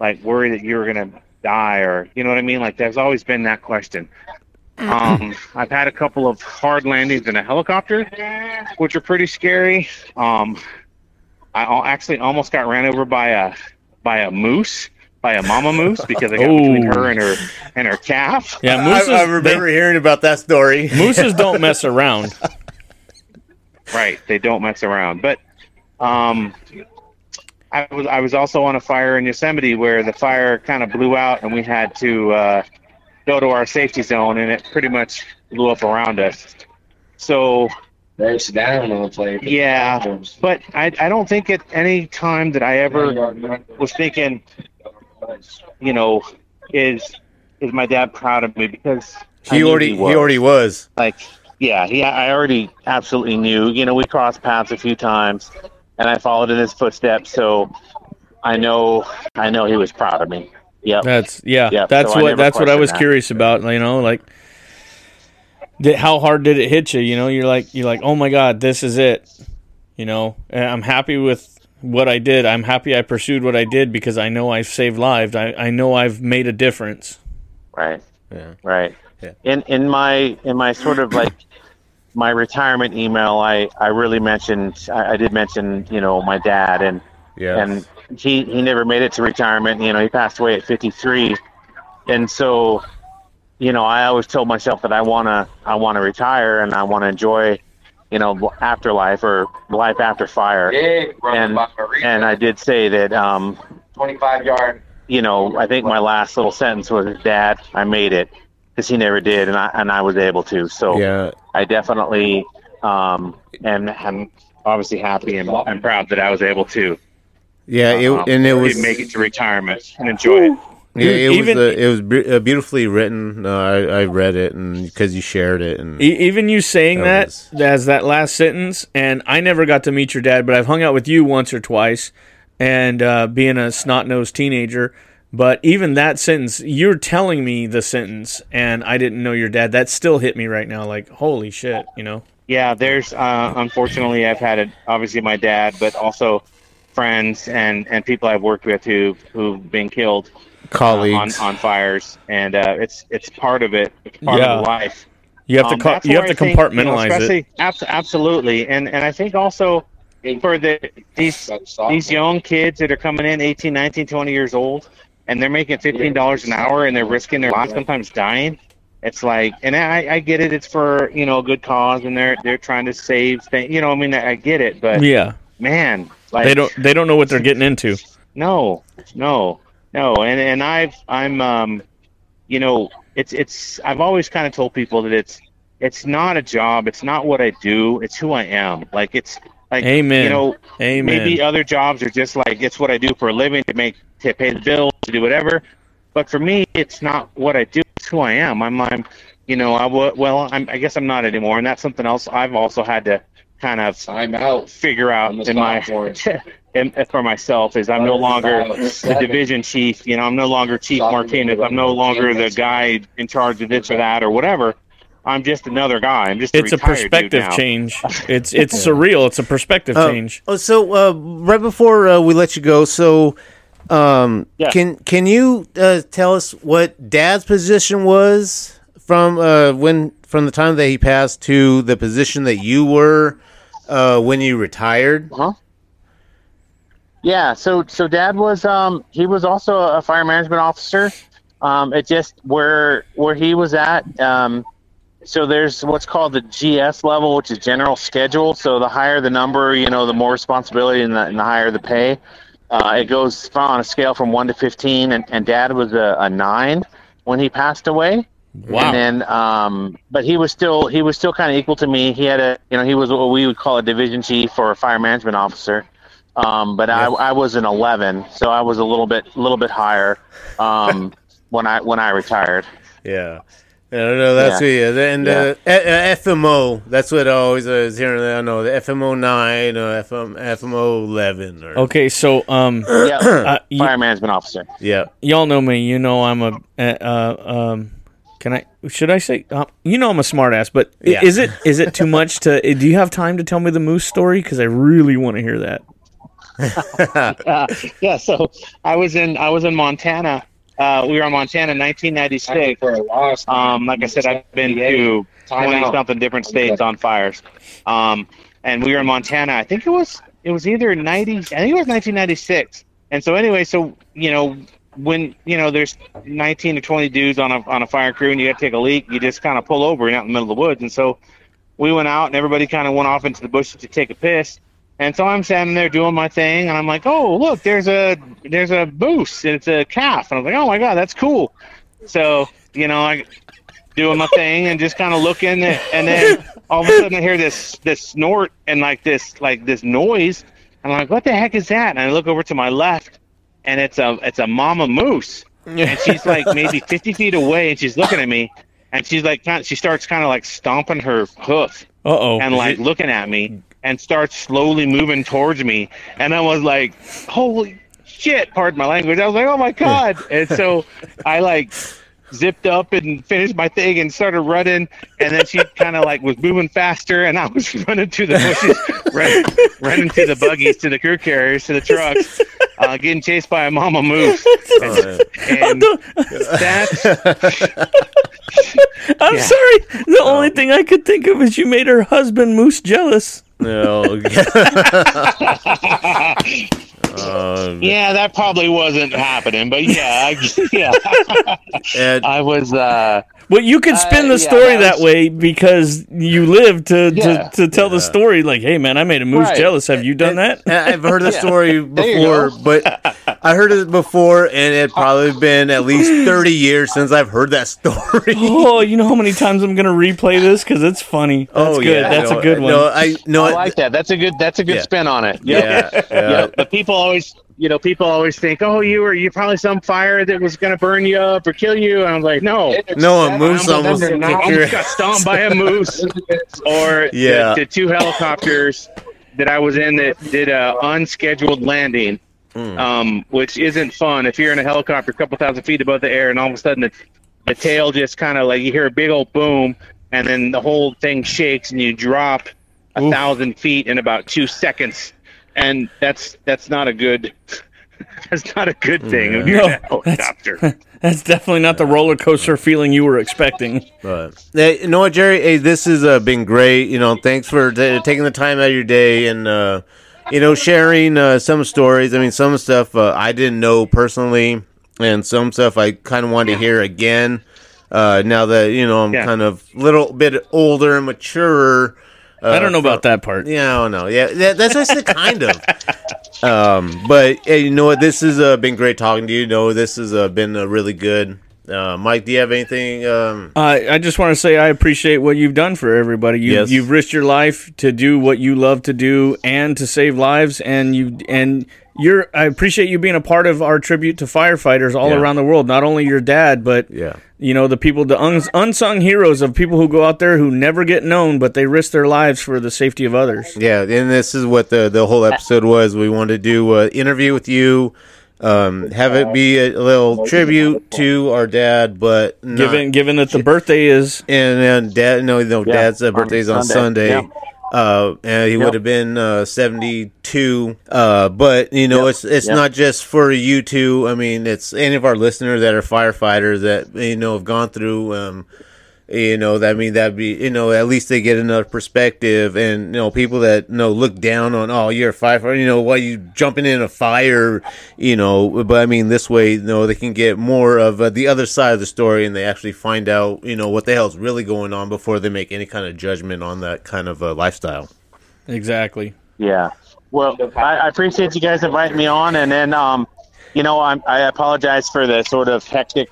like, worry that you were gonna die, or you know what I mean? Like, there's always been that question. Um, I've had a couple of hard landings in a helicopter, which are pretty scary. Um, I actually almost got ran over by a by a moose, by a mama moose, because I got between her and her and her calf. Yeah, I, mooses. I remember they- hearing about that story. mooses don't mess around. Right, they don't mess around. But um, I was I was also on a fire in Yosemite where the fire kind of blew out and we had to uh, go to our safety zone and it pretty much blew up around us. So Breaks down on the plate. yeah, but I I don't think at any time that I ever was thinking, you know, is is my dad proud of me because He already he, was already was. like yeah he i already absolutely knew you know we crossed paths a few times and i followed in his footsteps so i know i know he was proud of me yeah That's yeah. Yeah, that's so what that's what I was that. curious about. You know, like did, how hard did it hit you? You know, you're like you're like, oh my god, this is it. You know, and I'm happy with what I did. I'm happy I pursued what I did because I know I've saved lives. I, I know I've made a difference. right Yeah. right Yeah. in in my in my sort of like my retirement email i i really mentioned i, I did mention you know my dad and Yeah. and he he never made it to retirement. You know, he passed away at 53, and so, you know, I always told myself that I wanna I wanna retire and I wanna enjoy, you know, afterlife or life after fire. Yeah, And and I did say that, um, 25 yard. you know, I think my last little sentence was, "Dad, I made it," because he never did, and I and I was able to. So yeah. I definitely um, am, am obviously happy and, and proud that I was able to. Yeah, it, um, and it was make it to retirement and enjoy it. Yeah, it Even- was uh, it was be- uh, beautifully written. Uh, I I read it and because you shared it and E- even you saying That that, as that last sentence, and I never got to meet your dad, but I've hung out with you once or twice, and uh, being a snot nosed teenager. But even that sentence, you're telling me the sentence, and I didn't know your dad. That still hit me right now. Like, holy shit, you know? Yeah, there's uh, unfortunately I've had it obviously my dad, but also friends and, and people I've worked with who who've been killed uh, on, colleagues. on fires, and uh, it's it's part of it, it's part Yeah. of life. You have Um, to co- you have where to I think, you know, compartmentalize it. absolutely, and and I think also for the these these young kids that are coming in 18 19 20 years old and they're making $15 an hour and they're risking their lives sometimes dying it's like and I, I get it it's for you know a good cause and they're they're trying to save things you know i mean i get it but Yeah, man like they don't they don't know what they're getting into. no no no, and and I've I'm um, you know, it's it's I've always kind of told people that it's it's not a job, it's not what I do, it's who I am. Like it's like Amen. you know, Amen. maybe other jobs are just like it's what I do for a living to make to pay the bills to do whatever. But for me, it's not what I do; it's who I am. I'm, I'm, you know, I w- well, I'm, I guess I'm not anymore, and that's something else I've also had to kind of I'm out. figure out in my spot in, for myself is I'm no longer the division chief. You know, I'm no longer Chief Martinez. I'm no longer the guy in charge of this or that or whatever. I'm just another guy. I'm just A it's a perspective change. It's it's surreal. It's a perspective Oh, change. Oh, so uh, right before uh, we let you go, so um, Yeah. can can you uh, tell us what Dad's position was from uh, when from the time that he passed to the position that you were uh, when you retired? Yeah, so so dad was um he was also a fire management officer. Um it just where where he was at um so there's what's called the GS level, which is general schedule. So the higher the number, you know, the more responsibility and the, and the higher the pay. Uh, it goes on a scale from one to fifteen, and, and dad was a, a nine when he passed away. Wow. And then, um, but he was still he was still kind of equal to me. He had a you know he was what we would call a division chief or a fire management officer. Um, but I, I was an 11, so I was a little bit a little bit higher um, when I when I retired. Yeah. No, no, that's Yeah. yeah. And uh, a- a- FMO, that's what I always uh, was hearing. I know the FMO nine or FM, FMO eleven or Okay, so um, Yeah, uh, y- fire management officer. yeah. y'all know me. You know I'm a uh, uh, um. Can I? Should I say? Uh, you know I'm a smartass, but Yeah. is it is it too much to? Do you have time to tell me the moose story? Because I really want to hear that. Uh, yeah, so I was in I was in Montana. Uh, we were in Montana in 1996. For a loss. Um, like I said, I've been to twenty something different states on fires. Um, and we were in Montana. I think it was it was either ninety. I think it was nineteen ninety six. And so anyway, so you know when you know there's nineteen to twenty dudes on a on a fire crew, and you got to take a leak, you just kind of pull over and out in the middle of the woods. And so we went out, and everybody kind of went off into the bushes to take a piss. And so I'm standing there doing my thing, and I'm like, "Oh, look, there's a there's a moose, and it's a calf." And I'm like, "Oh my god, that's cool." So you know, I doing my thing and just kind of looking, and then all of a sudden I hear this this snort and like this like this noise. And I'm like, "What the heck is that?" And I look over to my left, and it's a it's a mama moose, and she's like maybe 50 feet away, and she's looking at me, and she's like, kind she starts kind of like stomping her hoof Uh oh. and like looking at me and starts slowly moving towards me. And i was like holy shit pardon my language. I was like oh my god. And so i like zipped up and finished my thing and started running. And then she kind of like was moving faster and i was running to the bushes running, running to the buggies to the crew carriers to the trucks uh, getting chased by a mama moose. And that's I'm Yeah. sorry. The only thing I could think of is you made her husband moose jealous. No. um, yeah that probably wasn't happening but yeah I, yeah and, I was uh Well, you could spin Uh, the yeah, story that that, way because you live to, Yeah. to, to tell the story. Like, hey, man, I made a moose Right. jealous. Have you done that? and I've heard the story before, but I heard it before, and it probably been at least thirty years since I've heard that story. oh, you know how many times I'm going to replay this? Because it's funny. That's oh good. yeah, That's no, a good one. No, I no, I like that that's a good that's a good Yeah. spin on it yeah, yeah. yeah but people always you know people always think oh you were you probably some fire that was gonna burn you up or kill you. And I'm like no. No, a moose I almost almost, kicked almost got stomped by a moose. Or Yeah. the, the two helicopters that I was in that did a unscheduled landing, Hmm. um, which isn't fun. If you're in a helicopter a couple thousand feet above the air, and all of a sudden the, the tail just kind of like you hear a big old boom, and then the whole thing shakes, and you drop a thousand feet in about two seconds, and that's that's not a good. That's not a good thing. If you're in a No, helicopter. That's definitely not the roller coaster feeling you were expecting. But hey, you know what, Jerry? Hey, this has uh, been great. You know, thanks for t- taking the time out of your day and uh, you know sharing uh, some stories. I mean, some stuff uh, I didn't know personally, and some stuff I kind of wanted to hear again. Uh, now that you know I'm Yeah. kind of a little bit older and maturer. I don't know about that part. Yeah, I don't know. Yeah, that, that's just the kind of. Um, but hey, you know what? This has uh, been great talking to you. You know, this has uh, been uh, really good. Uh, Mike, do you have anything? Um, Uh, I just want to say I appreciate what you've done for everybody. You, Yes. You've risked your life to do what you love to do and to save lives, and you and you're. I appreciate you being a part of our tribute to firefighters all Yeah. around the world. Not only your dad, but Yeah. you know the people, the uns unsung heroes of people who go out there who never get known, but they risk their lives for the safety of others. Yeah, and this is what the the whole episode was. We wanted to do an interview with you, um, have it be a little tribute to our dad, but not, Given given that the birthday is and then dad, no, no, Yeah, dad's uh, on birthday's on Sunday. Sunday. Uh, and he would have been uh, seventy two. Uh, but you know, it's it's Yep. not just for you two. I mean, it's any of our listeners that are firefighters that you know have gone through. Um, you know, that I mean that'd be you know at least they get another perspective, and you know people that you know look down on oh you're a firefighter, you know why you jumping in a fire, you know. But I mean this way, you know they can get more of uh, the other side of the story, and they actually find out you know what the hell's really going on before they make any kind of judgment on that kind of uh, lifestyle. exactly. Yeah. Well, I, I appreciate you guys inviting me on, and then, um, you know, I'm, I apologize for the sort of hectic.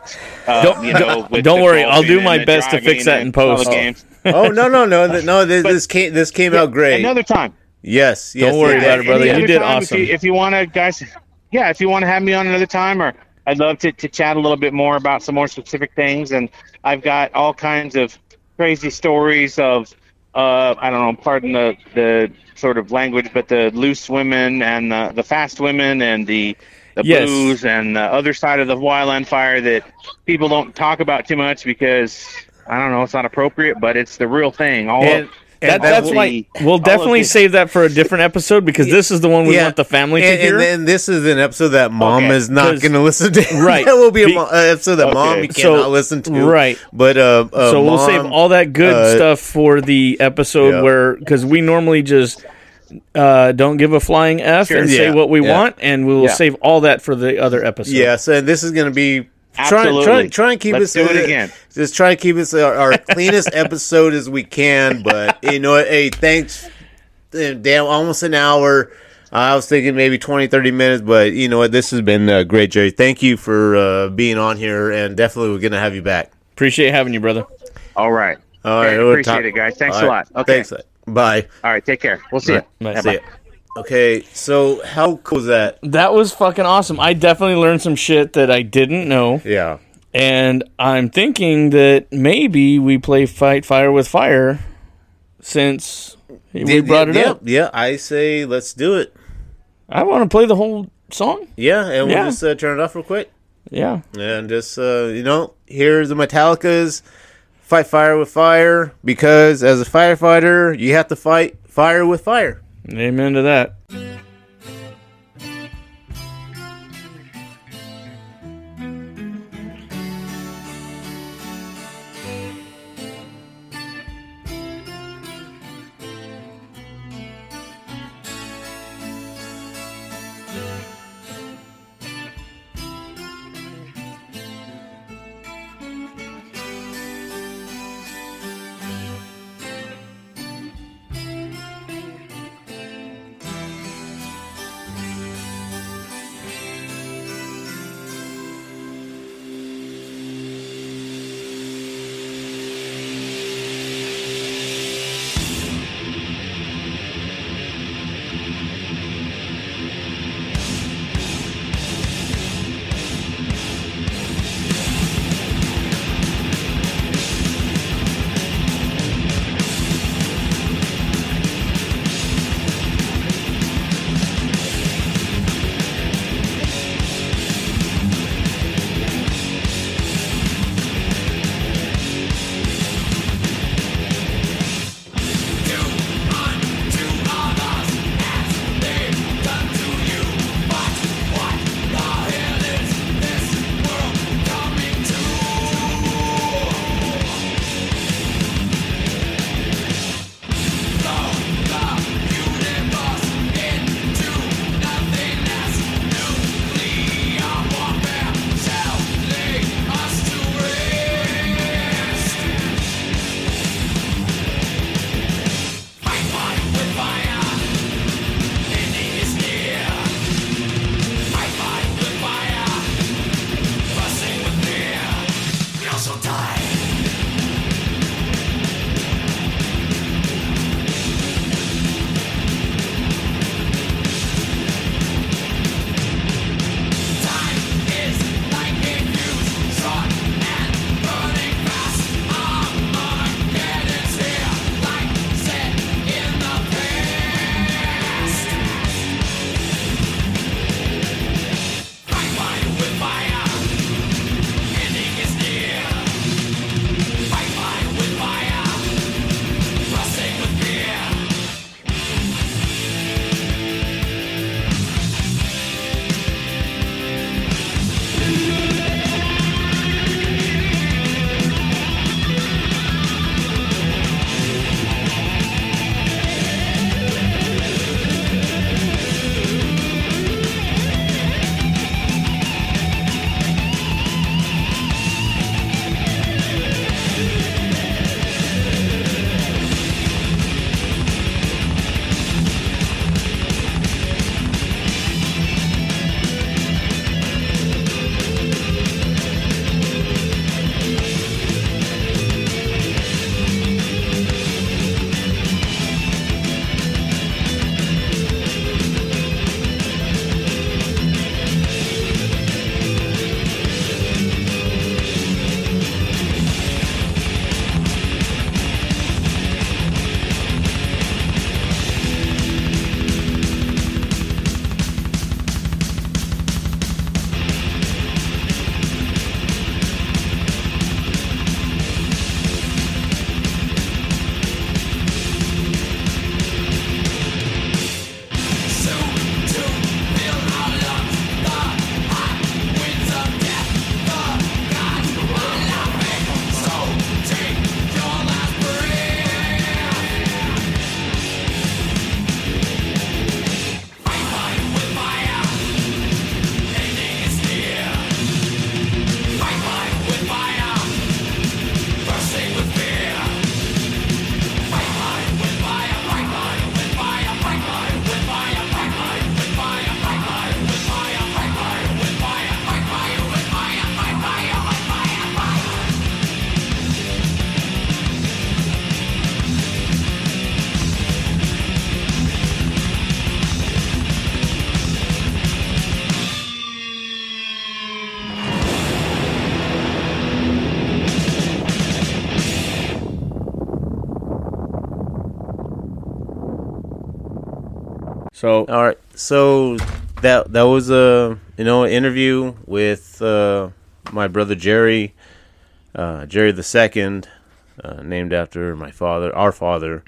Uh, Don't- you know, don't- with don't worry, I'll do my best to fix that in post. all oh no no no th- no this, this came this came out great. Another time. yes, yes, Don't worry it about it, brother. You did time, awesome. If you, if you want to, guys, yeah, if you want to have me on another time, or I'd love to, to chat a little bit more about some more specific things. And I've got all kinds of crazy stories of, uh, I don't know, pardon the, the sort of language, but the loose women and the, the fast women and the the Yes. booze and the other side of the wildland fire that people don't talk about too much because I don't know, it's not appropriate, but it's the real thing. All And- of, and That, that that's will- why we'll definitely save that for a different episode because this is the one we Yeah. want the family and, to hear. And then this is an episode that mom Okay, is not 'cause- going to listen to. Right. that will be a Be- mo- uh, episode that mom Okay. you cannot So- listen to. right. But uh, uh so we'll save all that good uh, stuff for the episode yeah. where because we normally just uh, don't give a flying f and say what we yeah. want, and we will Yeah. save all that for the other episode. Yes, and this is going to be. Try, try, try and keep Let's us do it again. Just try and keep us our, our cleanest episode as we can. But you know, what? hey, thanks. Damn, almost an hour. I was thinking maybe 20, 30 minutes, but you know what? This has been uh, great, Jerry. Thank you for uh, being on here, and definitely we're going to have you back. Appreciate having you, brother. all right. All right, Okay, appreciate talk- it, guys. Thanks all a right, lot. Okay. Thanks. Bye. All right, take care. We'll see Right. you. Bye. See ya. Okay, so how cool is that? That was fucking awesome. I definitely learned some shit that I didn't know, Yeah. and I'm thinking that maybe we play Fight Fire with Fire since we brought it yeah, up. Yeah, I say let's do it. I want to play the whole song. Yeah, and we'll Yeah. just uh, turn it off real quick. Yeah. And just, uh, you know, here's the Metallica's Fight Fire with Fire because as a firefighter, you have to fight fire with fire. Amen to that. So All right, so that that was a you know interview with uh, my brother Jerry, uh, Jerry the second, uh, named after my father, our father.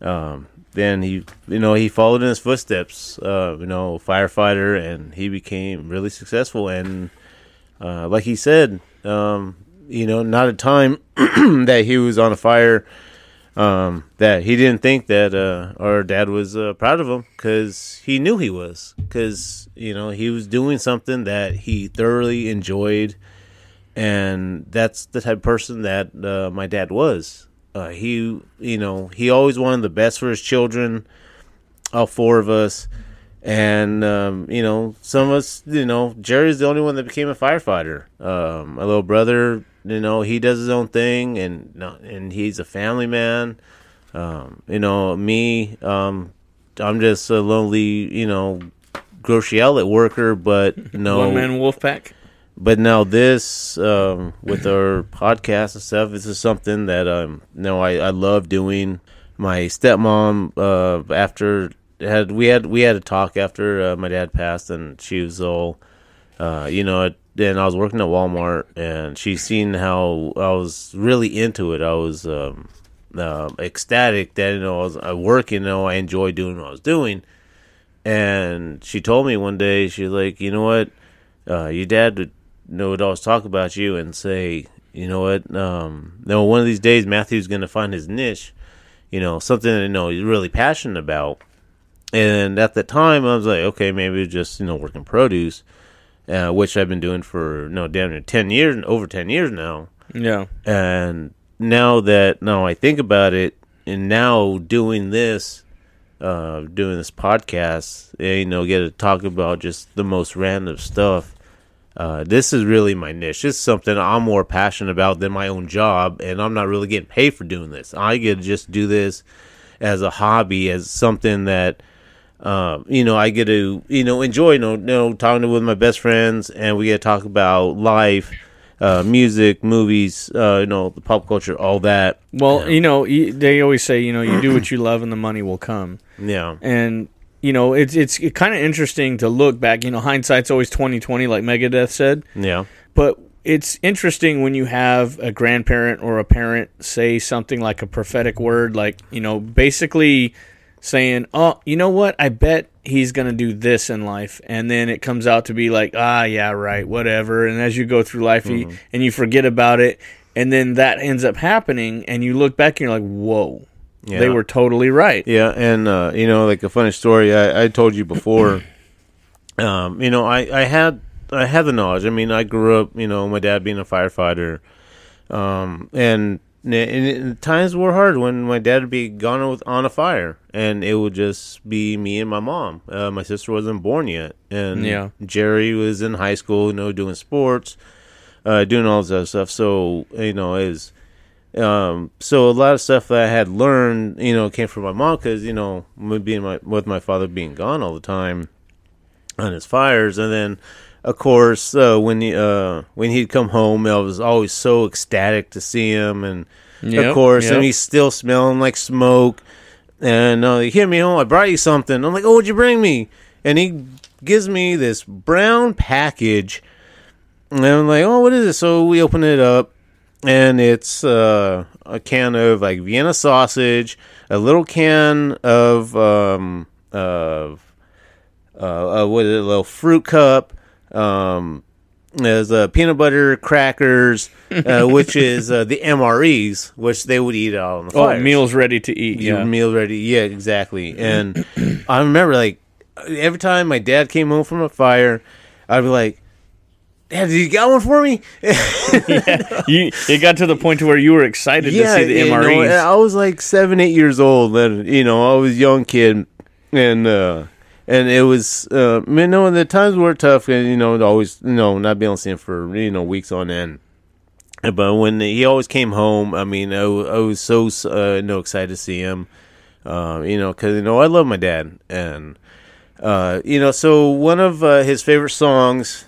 Um, then he, you know, he followed in his footsteps. Uh, you know, firefighter, and he became really successful. And uh, like he said, um, you know, not a time that he was on a fire um, that he didn't think that uh, our dad was uh, proud of him because he knew he was because you know he was doing something that he thoroughly enjoyed. And that's the type of person that uh, my dad was. Uh, he you know he always wanted the best for his children all four of us. And um, you know some of us you know jerry's the only one that became a firefighter. Um, my little brother you know he does his own thing and no- and he's a family man. Um, you know me um, i'm just a lonely you know grocery outlet worker but no. One man wolf pack. but now this um, with our podcast and stuff this is something that um you know I, I love doing. My stepmom uh after had we had we had a talk after uh, my dad passed and she was all uh you know then I was working at Walmart and she seen how I was really into it. I was um uh, ecstatic that you know I was I work you know I enjoy doing what I was doing. And she told me one day she's like you know what? Uh, your dad would you know would always talk about you and say, you know what, um, you know, one of these days Matthew's gonna find his niche, you know, something you know he's really passionate about. And at the time, I was like, okay, maybe just you know working produce, uh, which I've been doing for know damn near ten years, over ten years now. Yeah. And now that now I think about it, and now doing this, uh, doing this podcast, eh, you know, get to talk about just the most random stuff. Uh, this is really my niche. This is something I'm more passionate about than my own job, and I'm not really getting paid for doing this. I get to just do this as a hobby, as something that uh, you know I get to you know enjoy. You know, you know talking with my best friends, and we get to talk about life, uh, music, movies, uh, you know, the pop culture, all that. Well, you know, y- they always say, you know, you do what you love and the money will come. Yeah, And you know, it's it's kind of interesting to look back. You know, hindsight's always twenty twenty, like Megadeth said. yeah, But it's interesting when you have a grandparent or a parent say something like a prophetic word, like you know, basically saying, "Oh, you know what? I bet he's going to do this in life," and then it comes out to be like, "Ah, yeah, right, whatever." And as you go through life, you, and you forget about it, and then that ends up happening, and you look back and you're like, "Whoa." yeah. They were totally right. Yeah, and uh, you know, like a funny story I, I told you before. um, you know, I, I had I had the knowledge. I mean, I grew up, you know, my dad being a firefighter, um, and, and, and times were hard when my dad would be gone with, on a fire, and it would just be me and my mom. Uh, my sister wasn't born yet, and Yeah. Jerry was in high school, you know, doing sports, uh, doing all this other stuff. So you know, is um, so a lot of stuff that I had learned, you know, came from my mom because you know, being my with my father being gone all the time on his fires, and then of course uh, when he uh, when he'd come home, I was always so ecstatic to see him, and Yep, of course, yep. and he's still smelling like smoke. And uh, he hit me home. I brought you something. I'm like, oh, what'd you bring me? And he gives me this brown package. And I'm like, oh, what is it? So we open it up, and it's uh, a can of like Vienna sausage, a little can of um, of uh, uh, what is it? A little fruit cup. Um, there's uh, peanut butter crackers, uh, which is uh, the MREs, which they would eat out on the Oh, meals ready to eat. Yeah. meal ready. Yeah, exactly. And I remember like every time my dad came home from a fire, I'd be like, "Dad, you got one for me?" you, it got to the point to where you were excited to see the you know, MREs. I was like seven, eight years old, and you know, I was a young kid, and uh, and it was, uh, you know, the times were tough, and you know, always, you know, not being able to see him for you know weeks on end. But when he always came home, I mean, I, I was so uh, you know excited to see him, uh, you know, because you know I love my dad, and uh, you know, so one of uh, his favorite songs.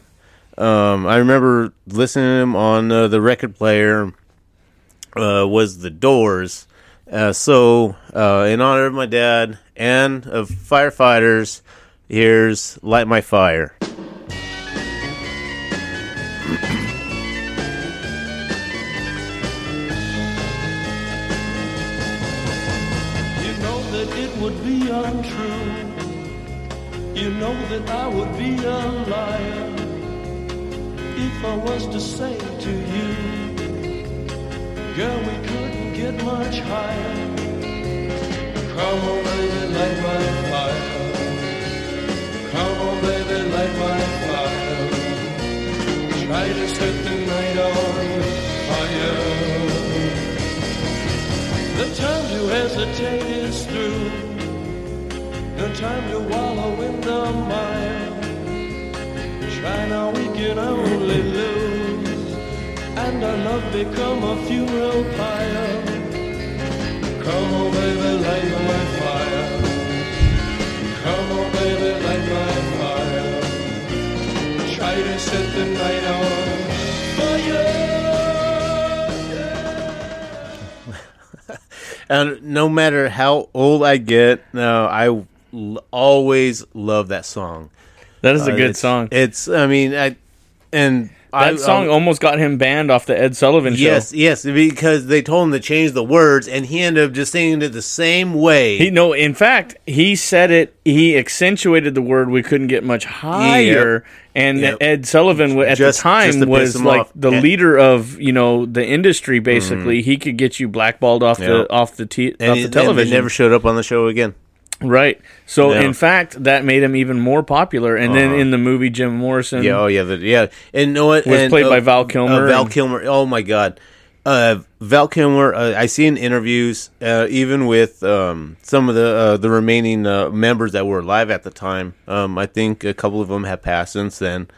Um, I remember listening to him on uh, the record player uh, was the Doors. Uh, so, uh, in honor of my dad and of firefighters. Here's Light My Fire. You know that I would be a liar if I was to say to you, girl, we couldn't get much higher. Come on, baby, light hesitate is through. No time to wallow in the mire. Try now, we can only lose. And our love become a funeral pyre. Come on, baby, light my And no matter how old I get, no, I l- always love that song. That is a Uh, good it's- song. It's, I mean, I and that I, song I- almost got him banned off the Ed Sullivan show. Yes, yes, because they told him to change the words, and he ended up just singing it the same way. He no, in fact, he said it. He accentuated the word. We couldn't get much higher, and Yep. Ed Sullivan at Just- the time just to piss was like off. the And- leader of you know the industry. Basically, mm-hmm. he could get you blackballed off Yeah. the off the t- and off he- the and they television. never showed up on the show again. Right. So Yeah. in fact, that made him even more popular. And then in the movie, Jim Morrison. Yeah, oh yeah, the, yeah, and you know what? Was and, played uh, by Val Kilmer Uh, Val and- Kilmer. Oh my God, uh, Val Kilmer. Uh, I see in interviews, uh, even with um, some of the uh, the remaining uh, members that were alive at the time. Um, I think a couple of them have passed since then.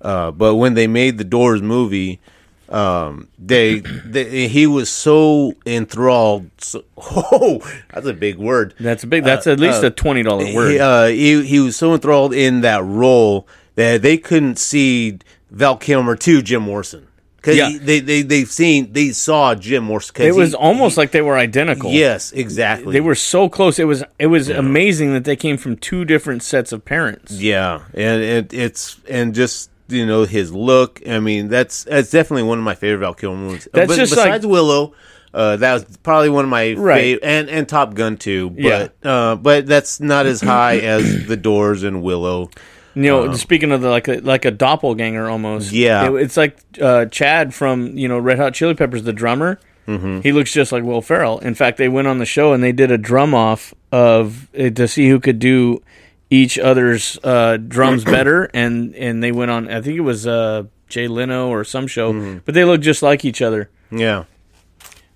Uh, but when they made the Doors movie, um, they, they he was so enthralled. So, oh, that's a big word. That's a big. That's at least a twenty dollar word. He, uh, he he was so enthralled in that role that they couldn't see Val Kilmer to Jim Morrison because Yeah. they they they've seen they saw Jim Morrison. it was he- almost like they were identical. yes, exactly. They were so close. It was it was amazing that they came from two different sets of parents. yeah, and it, it's and just you know his look. I mean, that's that's definitely one of my favorite Val Kilmer movies. That's But just like- besides Willow. Uh, that was probably one of my Right. favorite, and and Top Gun too. But Yeah. uh, but that's not as high as The Doors and Willow. You know, speaking of the like a like a doppelganger almost. Yeah. It- it's like uh, Chad from you know Red Hot Chili Peppers, the drummer. Mm-hmm. He looks just like Will Ferrell. In fact, they went on the show and they did a drum off of uh, to see who could do each other's uh, drums better, and and they went on. I think it was uh, Jay Leno or some show, Mm-hmm. but they look just like each other. Yeah.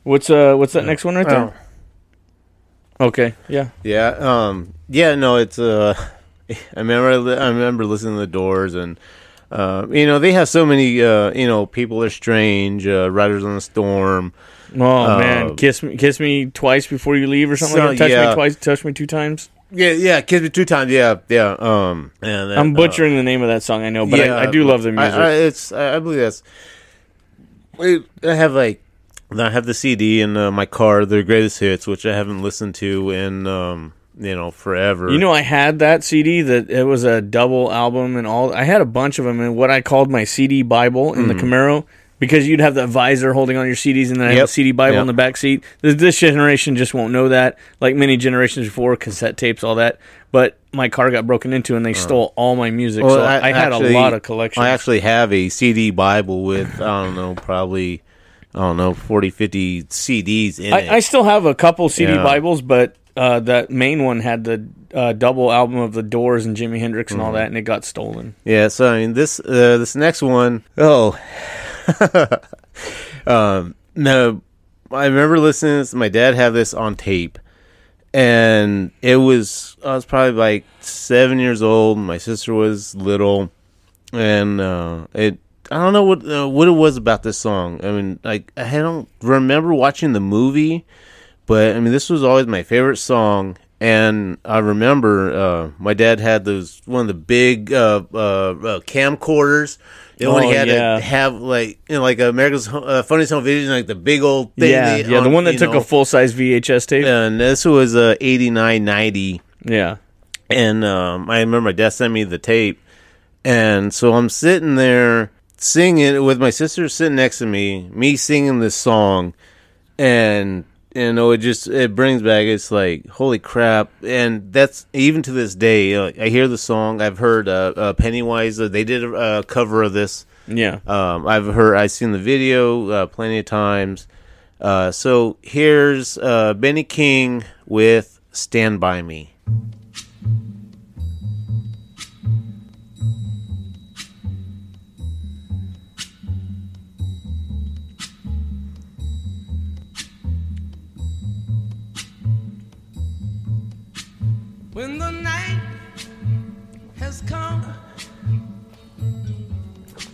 What's uh what's that next one right there? Oh. Okay, yeah. Yeah, um, yeah, no, it's uh, I remember, I remember listening to the Doors, and uh, you know, they have so many, uh, you know, people are strange, uh, Riders on the Storm. Oh man, kiss me, kiss me twice before you leave, or something so, like that. Touch yeah. me twice, touch me two times. Yeah, yeah, Kiss Me Two Times. Yeah, yeah. Um, and then, I'm uh, butchering the name of that song, I know, but yeah, I, I do love the music. I, I, it's, I, believe that's. Wait, I have like, I have the CD in uh, my car, the greatest hits, which I haven't listened to in, um, you know, forever. you know, I had that CD that it was a double album and all. I had a bunch of them in what I called my CD Bible in the Camaro because you'd have the visor holding on your CDs and then I have. A CD Bible Yep. in the back seat. This, this generation just won't know that, like many generations before, cassette tapes, all that. But my car got broken into and they stole all my music, so I, had actually- a lot of collections. I actually have a CD Bible with I don't know, probably I don't know, 40, 50 CDs in it. I, I still have a couple CD Yeah. Bibles, but uh, that main one had the uh, double album of the Doors and Jimi Hendrix and Mm-hmm. all that, and it got stolen. yeah, so I mean this uh, this next one, oh, um, no, I remember listening. to this. My dad had this on tape, and it was I was probably like seven years old. My sister was little, and uh, it I don't know what uh, what it was about this song. I mean, like I don't remember watching the movie, but I mean this was always my favorite song, and I remember uh, my dad had those one of the big uh, uh, uh, camcorders. They only Oh, had yeah. to have like you know like America's uh, Funniest Home Videos, like the big old thing. yeah, yeah, the one that took know. a full size VHS tape. And this was uh, eighty nine ninety. Yeah. And um, I remember my dad sent me the tape, and so I'm sitting there singing with my sister sitting next to me, me singing this song, and you know it just it brings back. It's like holy crap, and that's even to this day. Uh, I hear the song. I've heard uh, uh, Pennywise. Uh, they did a, a cover of this. Yeah. Um, I've heard. I've seen the video uh, plenty of times. Uh, so here's uh, Benny King with "Stand by Me."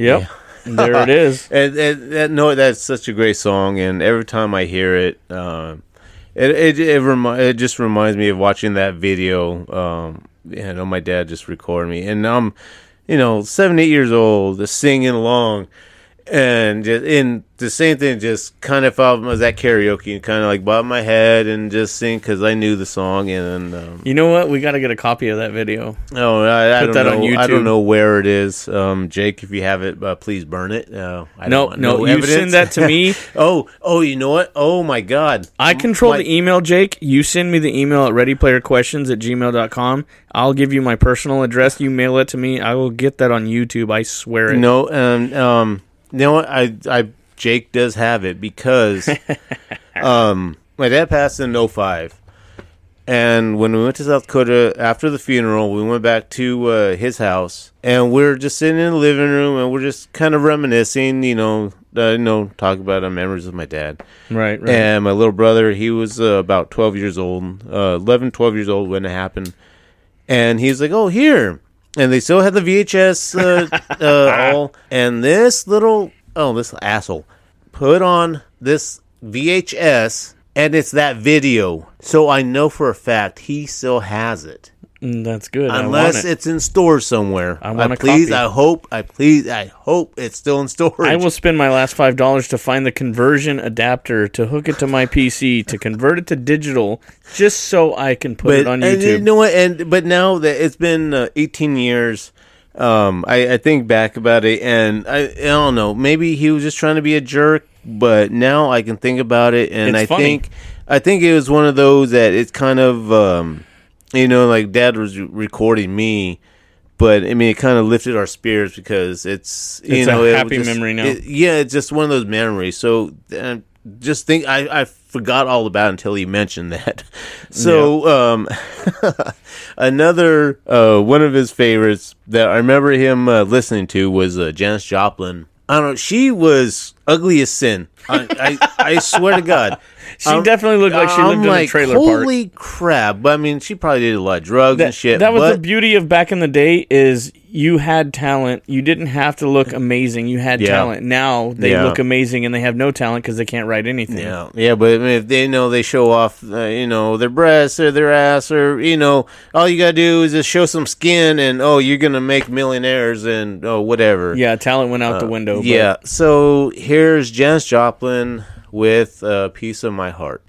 Yep. there it is. And, and, and no, that's such a great song, and every time I hear it, um, it it it, remi- it just reminds me of watching that video. Um, yeah, I know my dad just recorded me, and I'm, you know, seven, eight years old, singing along, and just in the same thing, just kind of felt was at karaoke and kind of like bob my head and just sing because I knew the song, and um, You know what? We got to get a copy of that video. Oh, I, I Put don't that know. on I don't know where it is. Um, Jake, if you have it, uh, please burn it. Uh, I No, don't no, you send that to me. oh, oh, you know what? Oh my God, I control My- the email, Jake. You send me the email at readyplayerquestions at gmail.com. I'll give you my personal address. You mail it to me. I will get that on YouTube. I swear it. No, um, um, what? I, I, Jake does have it because, um, my dad passed in 05. And when we went to South Dakota after the funeral, we went back to uh, his house, and we are just sitting in the living room, and we're just kind of reminiscing, you know, uh, you know, talk about our memories of my dad. Right, right. And my little brother, he was uh, about 12 years old, uh, 11, 12 years old when it happened. And he's like, oh, here. And they still had the VHS uh, uh, all. And this little, oh, this asshole put on this VHS, and it's that video. So I know for a fact he still has it. Mm, That's good. I Unless want it. it's in stores somewhere. I want a please, copy. I hope, I please, I hope it's still in storage. I will spend my last five dollars to find the conversion adapter to hook it to my PC to convert it to digital, just so I can put it on and YouTube. you know what? And but now that it's been uh, 18 years, um, I, I think back about it, and I, I don't know. Maybe he was just trying to be a jerk, but now I can think about it, and It's I funny. think I think it was one of those that it's kind of um, you know, like Dad was recording me. But I mean, it kind of lifted our spirits because it's you It's a know it happy just- memory now. it- yeah, it's just one of those memories. So uh, just think I, I forgot all about it until he mentioned that. So um, another uh, one of his favorites that I remember him uh, listening to was uh, Janis Joplin. I don't know. She was ugly as sin. I, I, I swear to God. She I'm- definitely looked like she I'm lived in a trailer park. Holy crap! But I mean, she probably did a lot of drugs and That, shit. that was but, the beauty of back in the day is you had talent. You didn't have to look amazing. You had Yeah. talent. Now they Yeah. look amazing and they have no talent because they can't write anything. Yeah, yeah, but I mean, if they know they show off, uh, you know, their breasts or their ass, or you know, all you gotta do is just show some skin, and oh, you're gonna make millionaires, and oh, whatever. Yeah, talent went out the window. but- yeah. So here's Janis Joplin with a piece of my heart.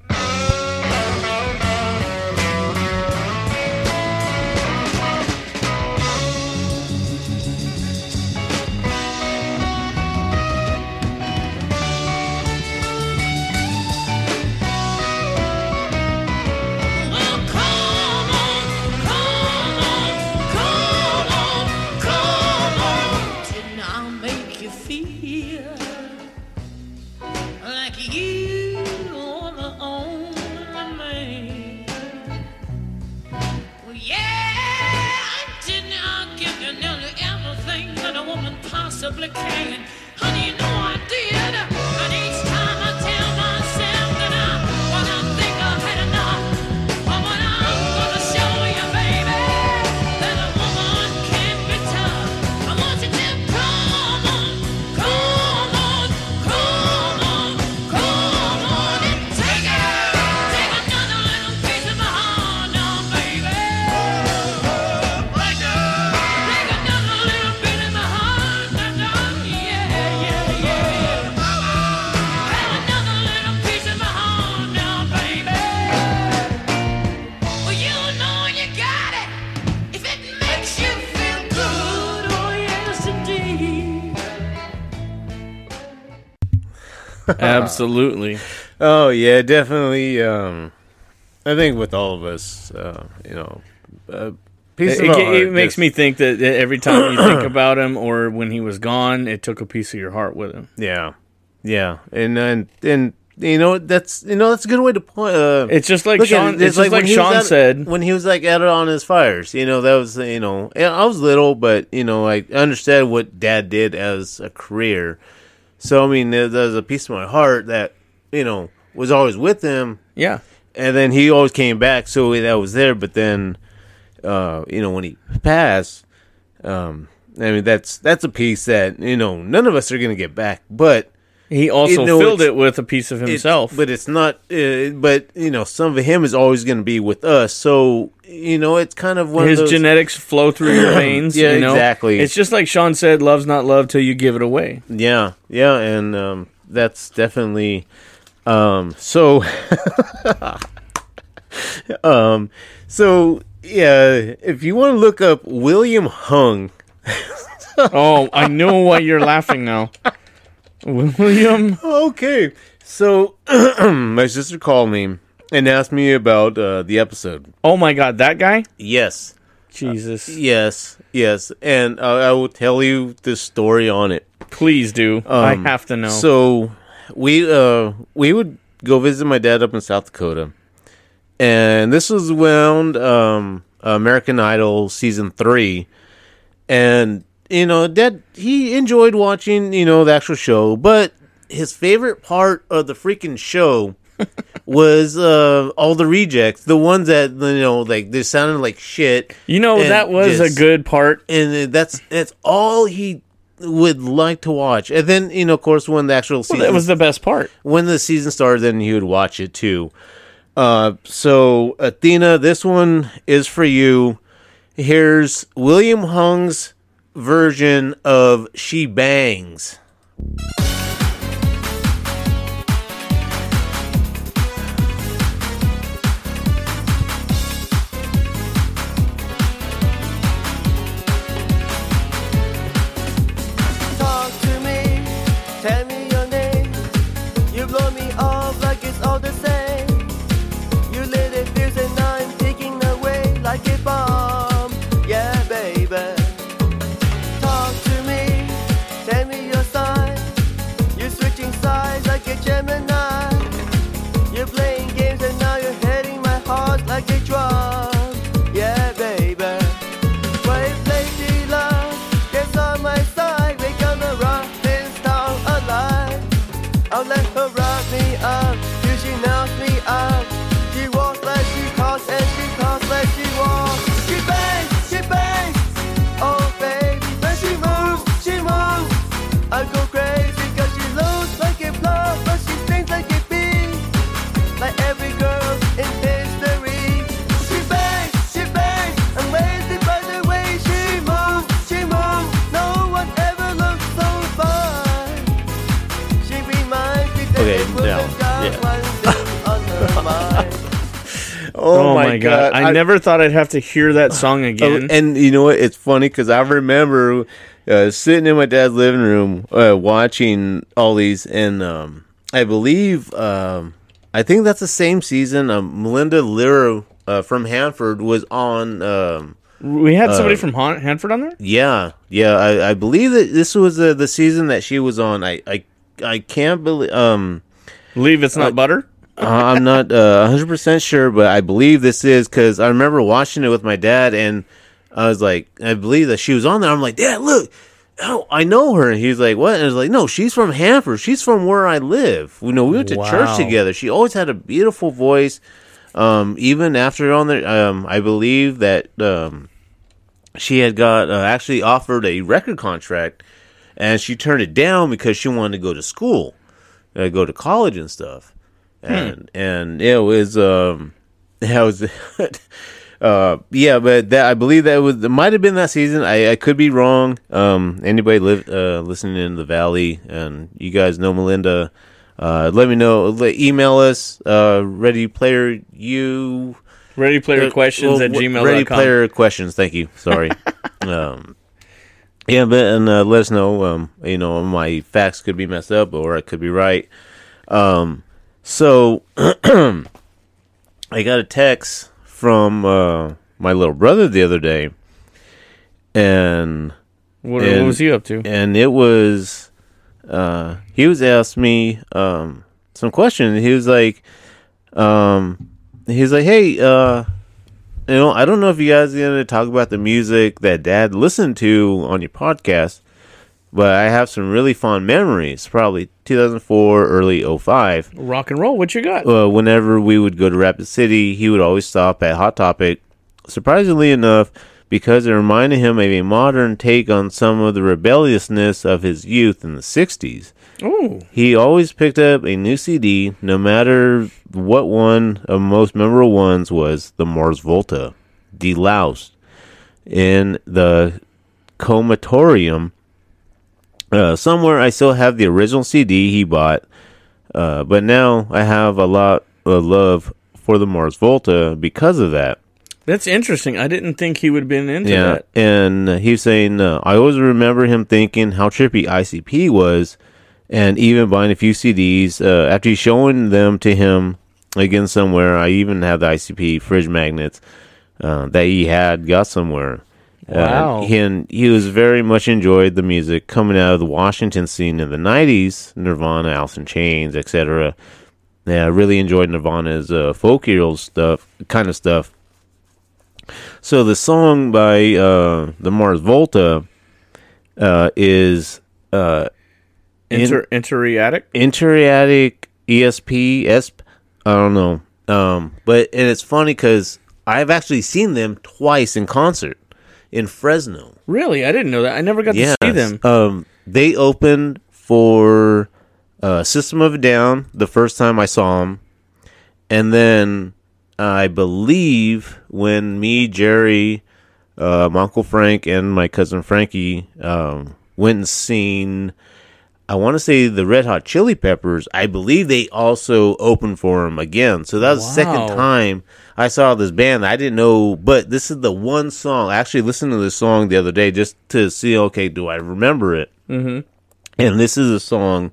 Absolutely. Oh yeah, definitely. Um, I think with all of us, uh, you know, uh, piece It, of it- it makes just- me think that every time you think about him or when he was gone, it took a piece of your heart with him. Yeah, yeah, and and and you know that's you know that's a good way to point. Uh, It's just like Sean. it. It's, just like when Sean at- said. when he was like at it on his fires. You know that was you know I was little, but you know I understand what Dad did as a career. So I mean, there- there's a piece of my heart that you know was always with him, Yeah, and then he always came back, so that was there. But then, uh, you know, when he passed, um, I mean that's that's a piece that you know none of us are gonna get back, but. He also You know, filled it with a piece of himself. but it's not. Uh, but you know, some of him is always going to be with us. So you know, it's kind of one His of those. genetics flow through your veins. Yeah, you know? exactly. It's just like Sean said, "Love's not love till you give it away." yeah, yeah, and um, that's definitely. Um, so, um, so yeah, if you want to look up William Hung, Oh, I know why you're laughing now, William. okay. So my sister called me and asked me about uh, the episode. Oh my God, that guy. Yes, Jesus, yes, yes, and uh, I will tell you the story on it. please do. I Um, have to know. So we uh we would go visit my dad up in South Dakota, and this was around um American Idol season three, and you know that he enjoyed watching you know the actual show, but his favorite part of the freaking show. was uh all the rejects the ones that you know like they sounded like shit you know that was just- a good part. and that's that's all he would like to watch. And then you know, of course, when the actual Well, that was the best part. when the season started, then he would watch it too. Uh, so Athena, this one is for you. Here's William Hung's version of "She Bangs." I go crazy cause she looks like a plum, but she sings like a bee. Like every girl in history. She bangs, she bangs. I'm by the way she moves, she moves. No one ever looked so fine. She reminds me that Okay, this now, yeah. one thing on her mind. Oh, oh my god! I, never thought I'd have to hear that song Oh, again. and you know what? It's funny because I remember uh, sitting in my dad's living room uh, watching all these, and um, I believe um, I think that's the same season. Um, Melinda Lira uh, from Hanford was on. Um, we had somebody uh, from Han- Hanford on there. yeah, yeah. I, I believe that this was uh, the season that she was on. I I, I can't believe. Um, Believe it's not butter. uh, I'm not uh, 100% sure, but I believe this is because I remember watching it with my dad, and I was like, I believe that she was on there. I'm like, Dad, look, oh, I know her. And he's like, What? And I was like, No, she's from Hanford. She's from where I live. You know, we went to Wow. church together. She always had a beautiful voice. Um, even after on there, um, I believe that um, she had got uh, actually offered a record contract, and she turned it down because she wanted to go to school, uh, go to college and stuff and and it was um that was uh yeah but that i believe that was it might have been that season. I i could be wrong. Um anybody live uh listening in the valley and you guys know melinda uh let me know. Email us uh ready player you. Ready player questions at well, gmail.com. ready player questions. Thank you. Sorry. Um yeah but and uh, let us know um you know my facts could be messed up or i could be right. Um so I got a text from uh, my little brother the other day, and What, and- what was he up to? and it was uh, he was asked me um, some questions. He was like, um, he's like, hey, uh, you know, I don't know if you guys are gonna talk about the music that Dad listened to on your podcast, but I have some really fond memories. Probably 2004, early 05 Rock and roll. What you got? uh, whenever we would go to Rapid City, he would always stop at Hot Topic. Surprisingly enough, because it reminded him of a modern take on some of the rebelliousness of his youth in the 60s. Ooh, He always picked up a new CD, no matter what one of most memorable ones was the Mars Volta, deloused in the comatorium. Uh, somewhere I still have the original CD he bought, uh, but now I have a lot of love for the Mars Volta because of that. that's interesting. I didn't think he would have been into Yeah, that. and he was saying, uh, I always remember him thinking how trippy ICP was, and even buying a few CDs. Uh, after he's showing them to him again somewhere, I even have the ICP fridge magnets uh, that he had got somewhere. Wow. Uh, he, and he was very much enjoyed the music coming out of the Washington scene in the 90s, Nirvana, Alice in Chains, etc. Yeah, I really enjoyed Nirvana's uh, folk hero stuff, kind of stuff. So the song by uh, the Mars Volta uh, is uh, Inter Inertiatic. Inertiatic ESP ESP. I don't know, um, but and it's funny because I've actually seen them twice in concert in Fresno. Really, I didn't know that. I never got Yes. to see them. Um, they opened for uh, System of a Down the first time I saw them, and then I believe when me, Jerry, uh, my uncle Frank, and my cousin Frankie um, went and seen. I want to say the Red Hot Chili Peppers. I believe they also opened for them again. So that was the second time I saw this band. I didn't know, but this is the one song. I actually listened to this song the other day just to see, okay, do I remember it? Mm-hmm. And this is a song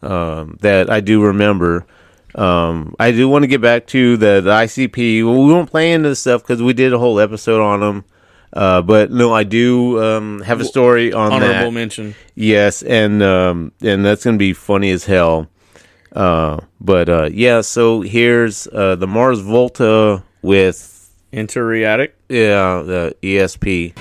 um, that I do remember. Um, I do want to get back to the, the ICP. Well, we won't play into this stuff because we did a whole episode on them. Uh, but no, I do um, have a story on Honorable that. mention. Yes, and um, and that's gonna be funny as hell. Uh, but uh, yeah, so here's uh, the Mars Volta with Inertiatic. yeah the ESP.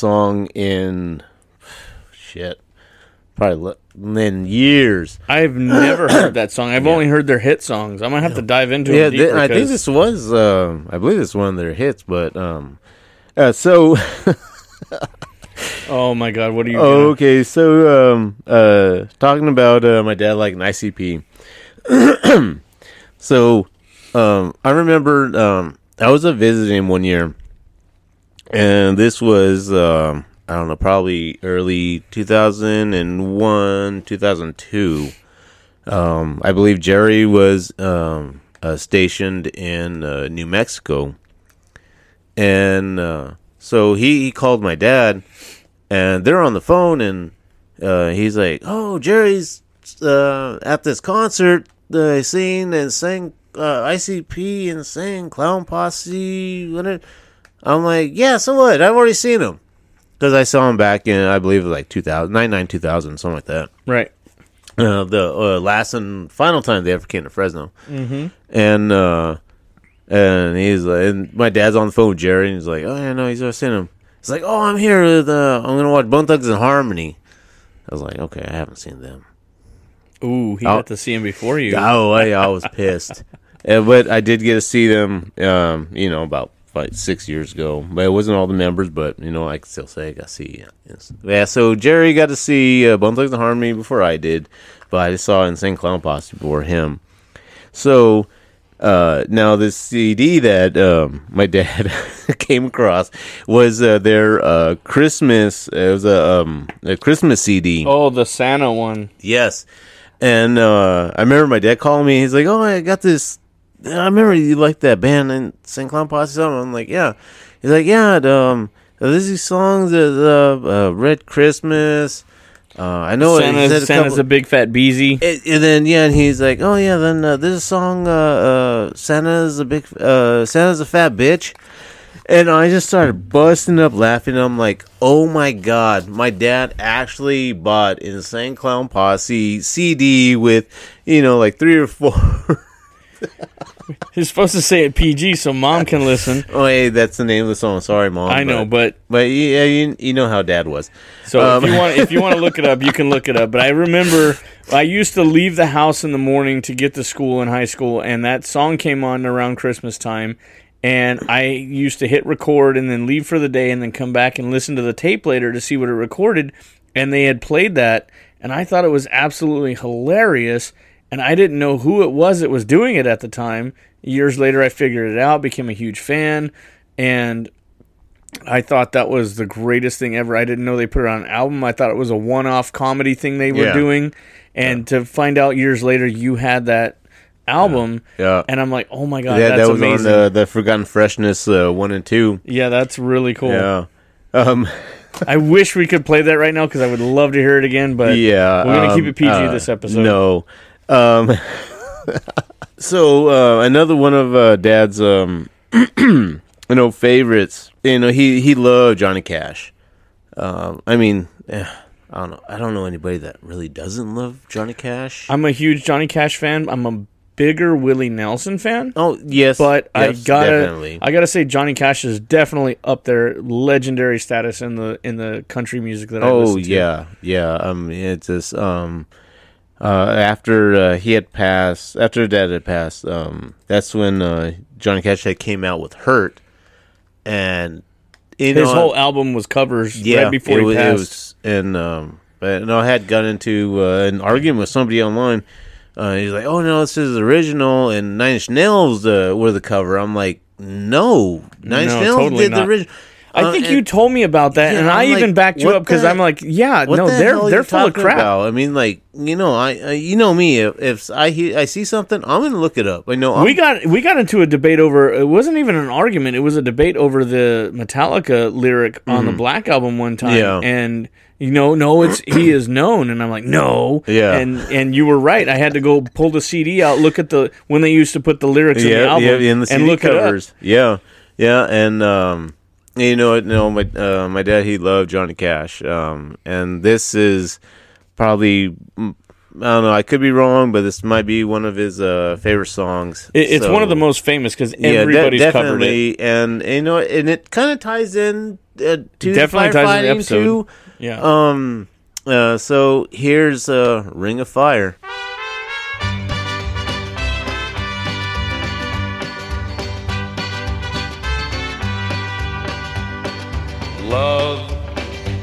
Song in shit, probably le- in years. I've never heard that song. I've only heard their hit songs. I'm gonna have to dive into Yeah, it. th- I think this was, um, I believe this is one of their hits, but um, uh, so Oh my god, what are you? Oh, gonna- okay. So, um, uh, talking about uh, my dad like an ICP. so, um, I remember um, I was a visiting one year, and this was um, I don't know, probably early two thousand and one, two thousand two. Um, I believe Jerry was um, uh, stationed in uh, New Mexico, and uh, so he, he called my dad and they're on the phone and uh, he's like oh jerry's uh, at this concert uh, singing and sang icp and sang clown posse whatever. I'm like yeah so what i've already seen him because i saw him back in i believe it was like 2000 99 2000 something like that right. uh, the uh, last and final time they ever came to fresno Mm-hmm. and uh and he's like and my dad's on the phone with jerry and he's like oh yeah no he's already seen him He's like, "Oh, I'm here with uh, I'm gonna watch Bone Thugs and Harmony." I was like, "Okay, I haven't seen them." Ooh, he got to see him before you. Oh, I, I was pissed, Uh, but I did get to see them. Um, you know, about like six years ago. But it wasn't all the members, but you know, I can still say I got to see. Yes. Yeah, so Jerry got to see uh, Bone Thugs and Harmony before I did, but I just saw Insane Clown Posse before him. So uh, now this CD that um, my dad came across was uh, their uh, Christmas. It was a, um, a Christmas CD. Oh, the Santa one. Yes. And uh, I remember my dad calling me. He's like, "Oh, I got this. I remember you liked that band and St. Clown Posse song." I'm like, "Yeah." He's like, "Yeah, it, um, there's these songs, uh, uh, Red Christmas." Uh, I know it Santa's, said a Santa's couple- a big fat beezy. and, and then yeah, and he's like, "Oh yeah, then uh, there's a song, uh, uh, Santa's a big, uh, Santa's a fat bitch," and I just started busting up laughing. I'm like, "Oh my god, my dad actually bought Insane Clown Posse CD with, you know, like three or four. He's supposed to say it PG so mom can listen. oh, hey, that's the name of the song. Sorry, mom. I know, but but yeah, you, you know how dad was. So Um, if you want, if you want to look it up, you can look it up. But I remember I used to leave the house in the morning to get to school in high school, and that song came on around Christmas time, and I used to hit record and then leave for the day, and then come back and listen to the tape later to see what it recorded, and they had played that, and I thought it was absolutely hilarious, and I didn't know who it was that was doing it at the time. Years later, I figured it out, became a huge fan, and I thought that was the greatest thing ever. I didn't know they put it on an album. I thought it was a one-off comedy thing they were Yeah. doing, and to find out years later you had that album, Yeah. and I'm like, oh my god, yeah, that's that was amazing. on the, the Forgotten Freshness uh, one and two. yeah, that's really cool. Yeah. Um, I wish we could play that right now because I would love to hear it again. But yeah, we're gonna um, keep it PG uh, this episode. No. Um, so uh, another one of uh, Dad's um, you know favorites. You know he he loved Johnny Cash. Um, I mean, eh, I don't know. I don't know anybody that really doesn't love Johnny Cash. I'm a huge Johnny Cash fan. I'm a bigger Willie Nelson fan. oh yes, But I gotta, definitely. I gotta say, Johnny Cash is definitely up there, legendary status in the in the country music that I Oh listen to. yeah, yeah. Um, it's just um, uh, after uh, he had passed, after Dad had passed, um, that's when uh, Johnny Cash had came out with "Hurt," and you His know, whole album was covers yeah, right before it he was, passed. Was, and um, but no, I had gotten into uh, an argument with somebody online. Uh, he's like, "Oh no, this is original," and Nine Inch Nails uh, were the cover. I'm like, "No, Nine Inch No, Nails totally did the original." I Uh, think and- you told me about that, Yeah, and I I'm even like, backed you up because I'm like, yeah, no, the they're they're full of crap. About? I mean, like you know, I, I you know me. If, if I hear, I see something, I'm gonna look it up. I know I'm, we got we got into a debate over it wasn't even an argument it was a debate over the metallica lyric on the black album one time Mm-hmm. Yeah. and you know no it's he is known and i'm like no Yeah. and and you were right i had to go pull the cd out look at the when they used to put the lyrics in the album yeah, in the CD and look covers. Yeah, yeah, and um, you know, you know, my uh, my dad he loved Johnny Cash, um, and this is probably. mm, I don't know. I could be wrong, but this might be one of his uh, favorite songs. it, it's So- one of the most famous because Yeah, de- everybody's covered it definitely, and you know, and it kind of ties in uh, to Definitely ties in the episode. too. yeah Um. Uh. So here's uh, Ring of Fire.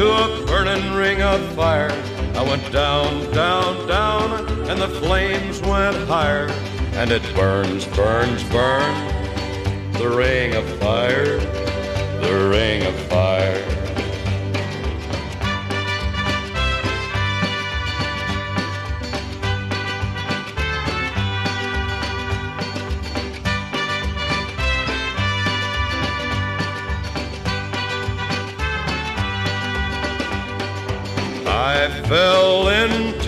into a burning ring of fire. I went down, down, down, and the flames went higher. And it burns, burns, burns. The ring of fire, the ring of fire.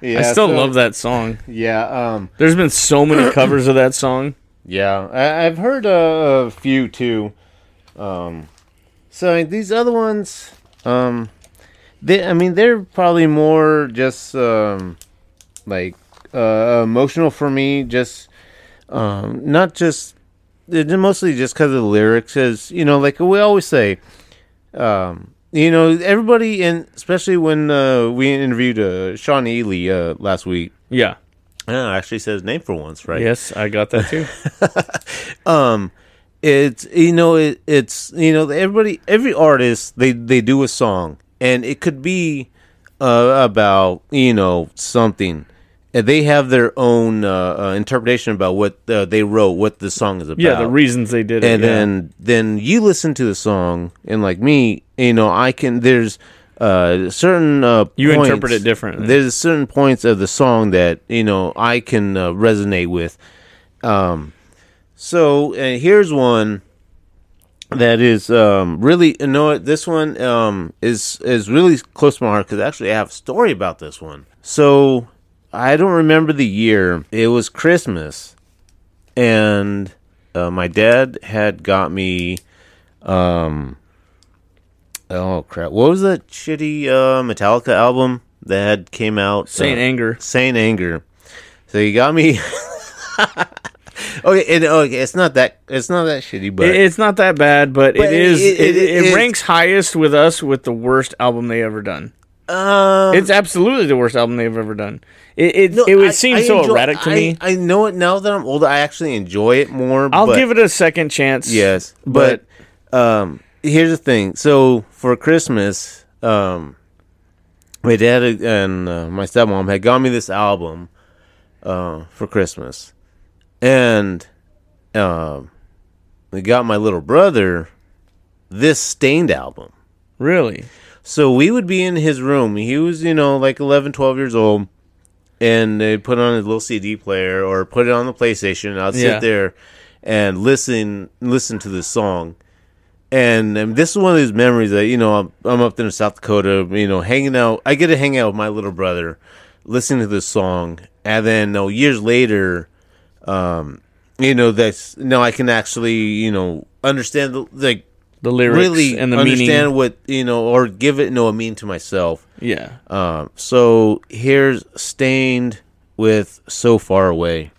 Yeah, i still so- love that song Yeah. Um. there's been so many covers of that song Yeah, I, I've heard uh, a few too. Um, so these other ones, um, they, I mean, they're probably more just um, like uh, emotional for me. Just um, not just mostly just because of the lyrics. As you know, like we always say, um, you know, everybody, and especially when uh, we interviewed uh, Sean Ely uh, last week. yeah Yeah, I actually said his name for once, right? yes i got that too um it's you know it, it's you know everybody every artist they they do a song and it could be uh, about you know something they have their own uh, uh, interpretation about what uh, they wrote what the song is about yeah the reasons they did it and yeah. then then you listen to the song and like me you know i can there's uh certain uh You points- interpret it differently. there's certain points of the song that you know i can uh, resonate with um so here's one that is um really you know what this one um is is really close to my heart because actually i have a story about this one so i don't remember the year it was christmas and uh, my dad had got me um oh crap what was that shitty uh metallica album that had came out Saint uh, Anger. saint anger so he got me Okay, it, okay, it's not that it's not that shitty, but It- it's not that bad, but, But it is. it- It, it- it, it- ranks highest with us with the worst album they ever done. Um, It's absolutely the worst album they've ever done. It it, no, it would I- seem I so enjoy- erratic to I- me. I know it now that I'm older. I actually enjoy it more. I'll but- give it a second chance. Yes, but, but um, here's the thing. So for Christmas, um, my dad and uh, my stepmom had got me this album uh, for Christmas, and um, they got my little brother this Staind album. really, So we would be in his room. He was, you know, like 11, 12 years old. And they'd put on his little CD player or put it on the PlayStation. And I'd sit Yeah. there and listen listen to this song. And, um, this is one of those memories that, you know, I'm, I'm up there in South Dakota, you know, hanging out. I get to hang out with my little brother, listening to this song. And then, no, years later, um, you know, that's, now I can actually, you know, understand the, like, the lyrics really and the understand meaning. what you know or give it no mean to myself. Yeah, um so here's Staind with so far away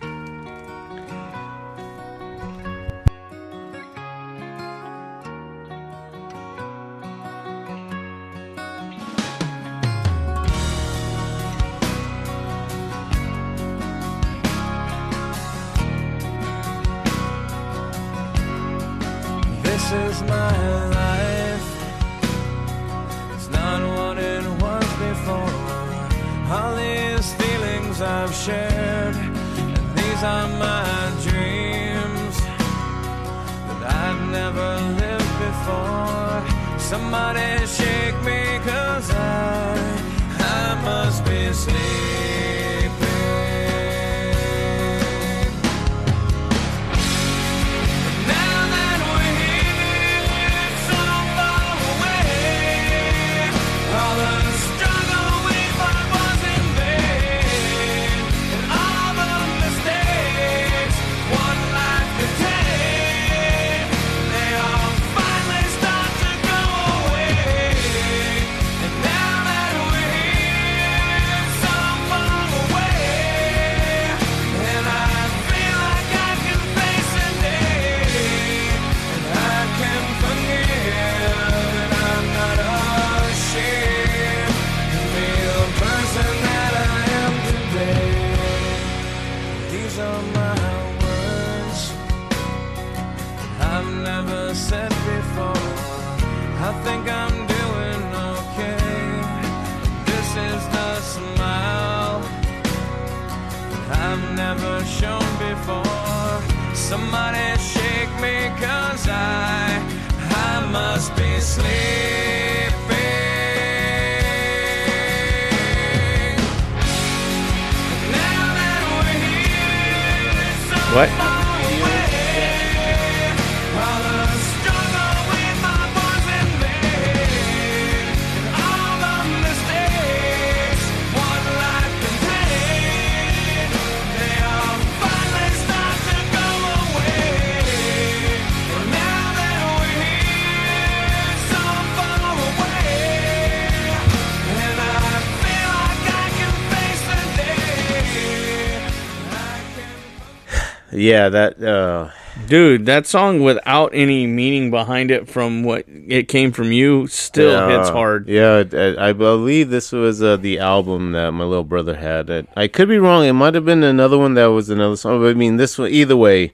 yeah that uh dude, that song without any meaning behind it from what it came from you still yeah, hits hard. yeah I, I believe this was uh, the album that my little brother had. I, I could be wrong. It might have been another one that was another song but i mean this one either way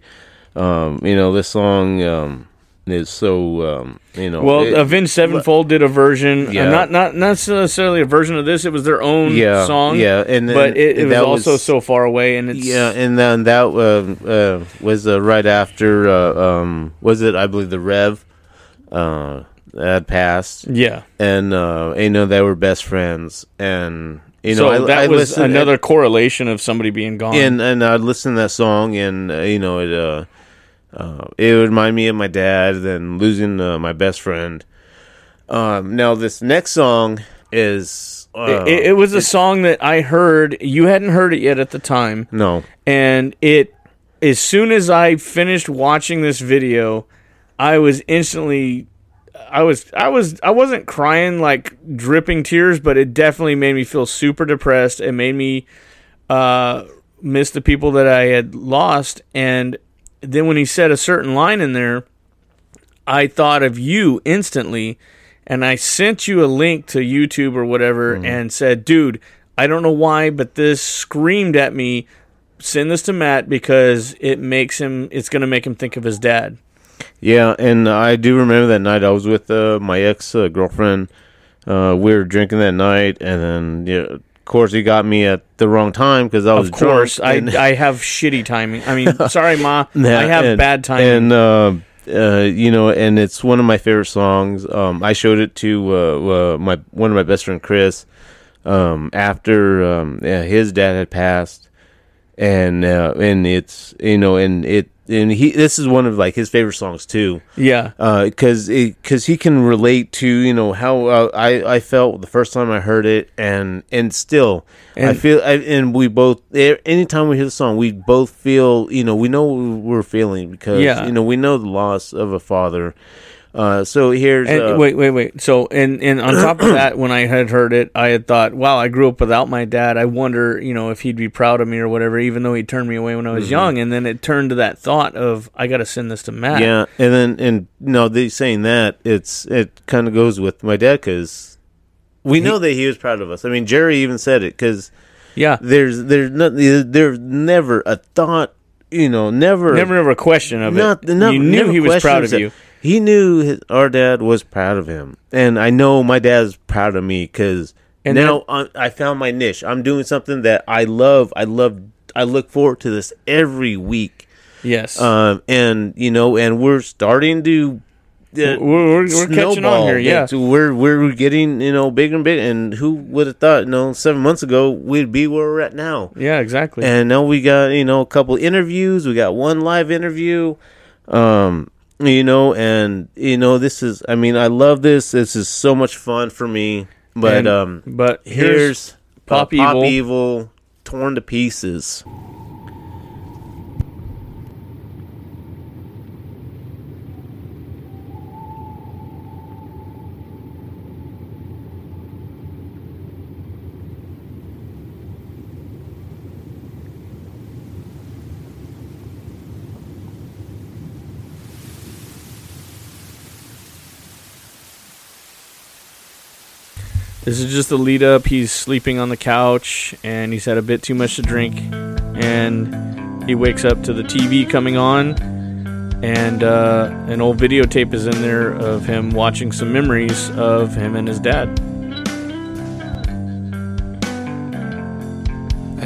um you know this song um is so um you know Well, it- Avenged Sevenfold did a version, uh, Yeah. not not not necessarily a version of this. It was their own Yeah, song. yeah, and then but it, it was also was- so far away, and it's Yeah, and then that uh, uh, was uh, right after uh, um, was it? I believe the Rev uh, that passed, yeah. and uh, you know they were best friends, and you so know I, that I was listened- another correlation of somebody being gone. and and I listened to that song, and uh, you know it uh, uh, it would remind me of my dad, and losing uh, my best friend. Um, now this next song is uh, it, it- was a song that I heard. You hadn't heard it yet at the time, no and it as soon as I finished watching this video, I was instantly. I was I was I wasn't crying like dripping tears, but it definitely made me feel super depressed. It made me uh, miss the people that I had lost, and then when he said a certain line in there, I thought of you instantly, and I sent you a link to YouTube or whatever, and said, "Dude, I don't know why, but this screamed at me. Send this to Matt because it makes him. It's going to make him think of his dad." Yeah, and I do remember that night I was with uh, my ex uh, girlfriend. Uh, we were drinking that night, and then yeah, of course he got me at the wrong time because I was Of course, I and- I have shitty timing. I mean, sorry, ma, Yeah, I have and- bad timing. And uh, uh, you know, and it's one of my favorite songs. Um, I showed it to uh, uh, my one of my best friend Chris um, after um, yeah, his dad had passed, and uh, and it's you know, and it and he this is one of like his favorite songs too yeah, because because he can relate to you know how uh, I I felt the first time I heard it and and still I feel I, and we both anytime we hear the song we both feel you know we know what we're feeling because Yeah. you know we know the loss of a father. Uh, so here's And uh, wait, wait, wait. So, and and on top of that, when I had heard it, I had thought, "Wow, I grew up without my dad. I wonder, you know, if he'd be proud of me or whatever." Even though he turned me away when I was Mhm. young, and then it turned to that thought of, "I got to send this to Matt." Yeah, and then and no, they saying that it's it kind of goes with my dad because we know that he was proud of us. I mean, Jerry even said it because yeah, there's there's not there's never a thought, you know, never never ever a question of not, it. not- you knew he was proud of questions you. He knew his, our dad was proud of him, and I know my dad's proud of me because And now I, I found my niche. I'm doing something that I love. I love. I look forward to this every week. Yes. Um, and you know, and we're starting to. Uh, We're- we're- we're catching on here, yeah. we're we're getting you know bigger and bigger. And who would have thought? You know, seven months ago we'd be where we're at now. yeah, exactly. And now we got you know a couple interviews. We got one live interview. Um, you know, and you know this is. I mean, I love this. This is so much fun for me. But And- um, but here's here's Pop uh, Pop Evil. Evil torn to pieces. This is just the lead up. He's sleeping on the couch and he's had a bit too much to drink. And he wakes up to the TV coming on. And uh, an old videotape is in there of him watching some memories of him and his dad. I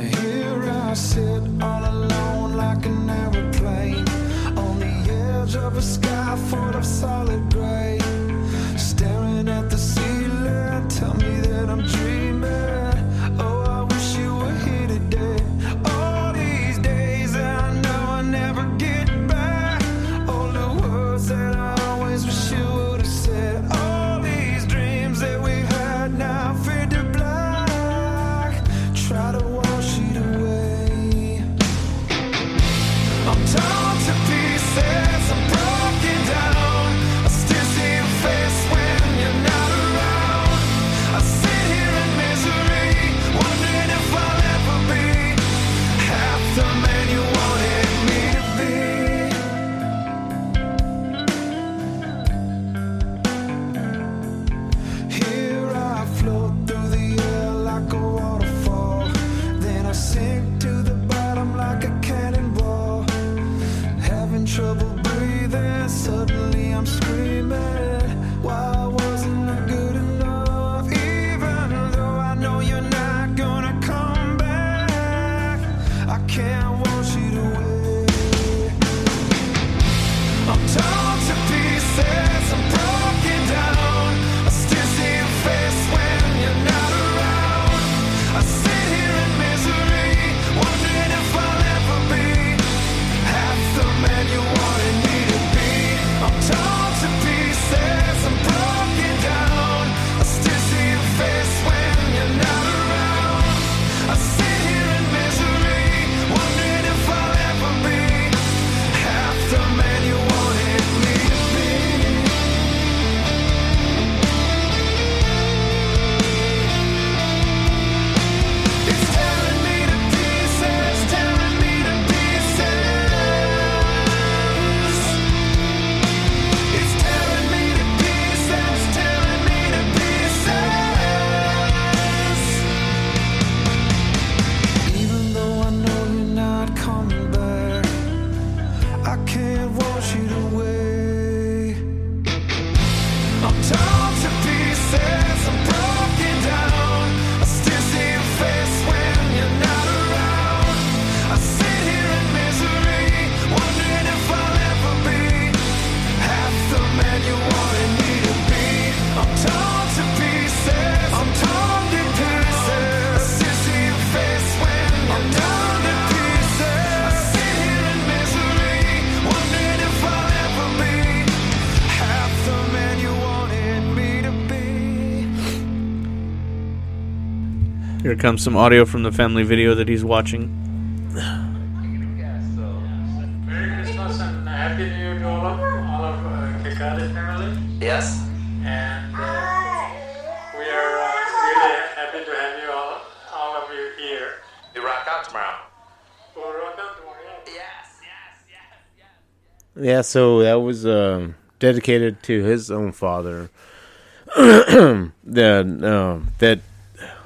comes some audio from the family video that he's watching. Merry Christmas and Happy New Year to all of, all of uh, Kikali family. Yes. And uh, we are uh, really happy to have you all, all of you here. You rock out tomorrow. We'll rock out tomorrow. Yes. Yeah, so that was um, dedicated to his own father. that um, that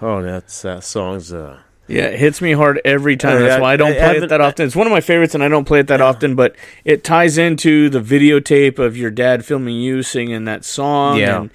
oh, that's that song's uh, Yeah, it hits me hard every time. That's I- why I don't I play it that often. It's one of my favorites, and I don't play it that often. But it ties into the videotape of your dad filming you singing that song. Yeah. and,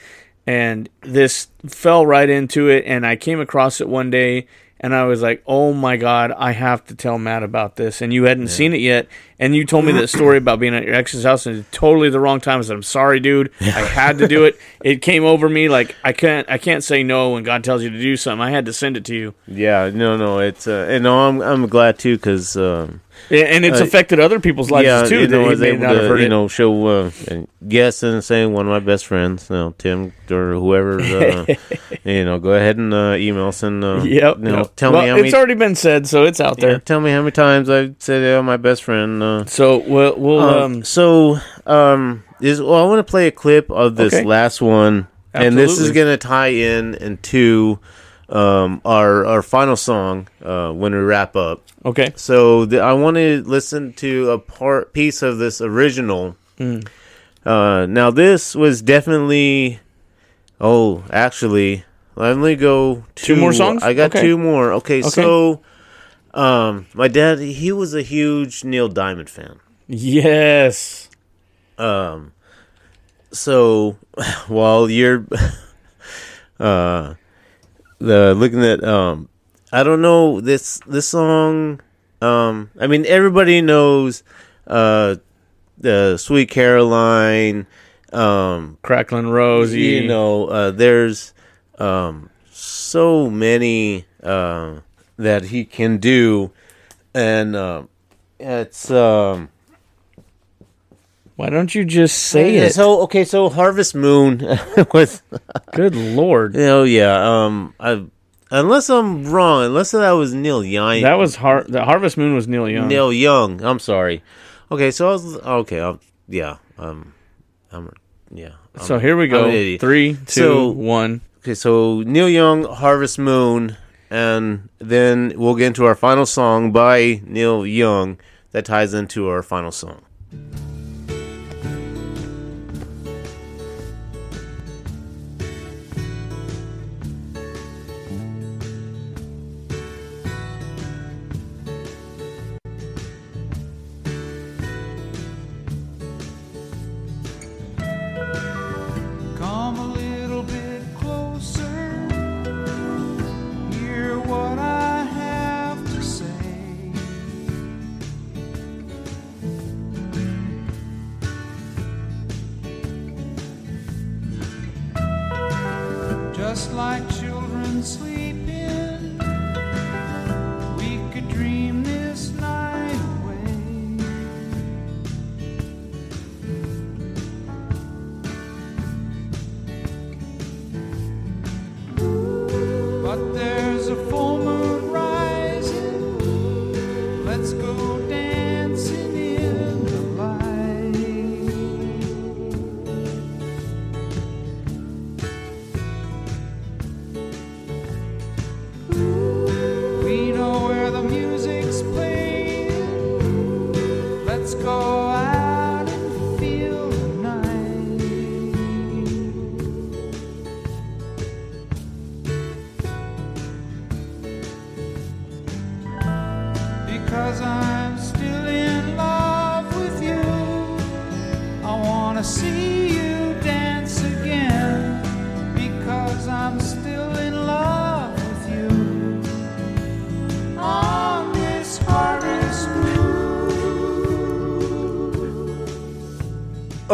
and this fell right into it. And I came across it one day, and I was like, "Oh my god, I have to tell Matt about this." And you hadn't seen it yet, and you told me that story about being at your ex's house, and totally the wrong time. I said, "I'm sorry, dude. I had to do it. It came over me like I can't. I can't say no when God tells you to do something. I had to send it to you." yeah, no, no, it's uh, and no, I'm I'm glad too because um, Yeah, and it's Uh, affected other people's lives yeah, too. you know, I was able to you know show uh, and yes and saying one of my best friends, you know, Tim or whoever, uh, you know, go ahead and uh, email us and uh, Yep. you know, tell well, me how many. it's many. already been said, so it's out yeah, there. tell me how many times I've said oh, my best friend. Uh, So we'll, we'll Um, um, so um is well I want to play a clip of this Okay. last one and this is going to tie in into um our our final song uh when we wrap up. okay. So the, I want to listen to a part piece of this original. Mm. Uh now this was definitely oh actually let me go Two to- more songs? I got Okay. two more. Okay, Okay. so um my dad he was a huge Neil Diamond fan. Yes. Um, so while you're uh the looking at um I don't know this this song um I mean everybody knows uh the Sweet Caroline um Crackling Rosie. you know uh there's um so many uh, that he can do and um it's um Why don't you just say it? So okay, so Harvest Moon was Good lord. Oh yeah, um, I unless I'm wrong, unless that was Neil Young. That was Har- the Harvest Moon was Neil Young. Neil Young. I'm sorry. Okay, so I was okay. i yeah, um, I'm yeah. So I'm- here we go. Three, two, So- one. Okay, so Neil Young, Harvest Moon, and then we'll get into our final song by Neil Young that ties into our final song.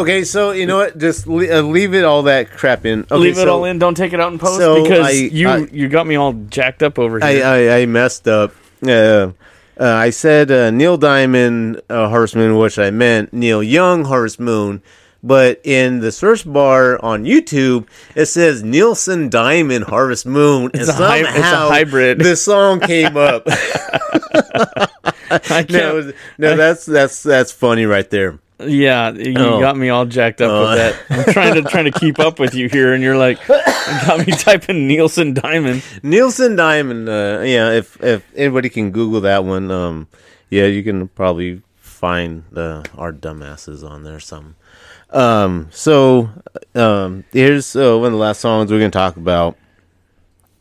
Okay, so you know what? Just le- uh, leave it all that crap in. Okay, Leave it so all in. Don't take it out in post so because I- you I- you got me all jacked up over I, here. I, I messed up. Uh, uh, I said uh, Neil Diamond uh, Harvest Moon, which I meant Neil Young Harvest Moon. but in the search bar on YouTube, it says Nielsen Diamond Harvest Moon, and a hy- it's a somehow hybrid. the song came up. I no, no, that's that's that's funny right there. Yeah, you Oh. got me all jacked up Oh. with that. I'm trying to trying to keep up with you here, and you're like, you got me typing Nielsen Diamond. Nielsen Diamond. Uh, yeah, if if anybody can Google that one, um, yeah, you can probably find uh, our dumbasses on there. Some. Um, so um, here's uh, one of the last songs we're gonna talk about.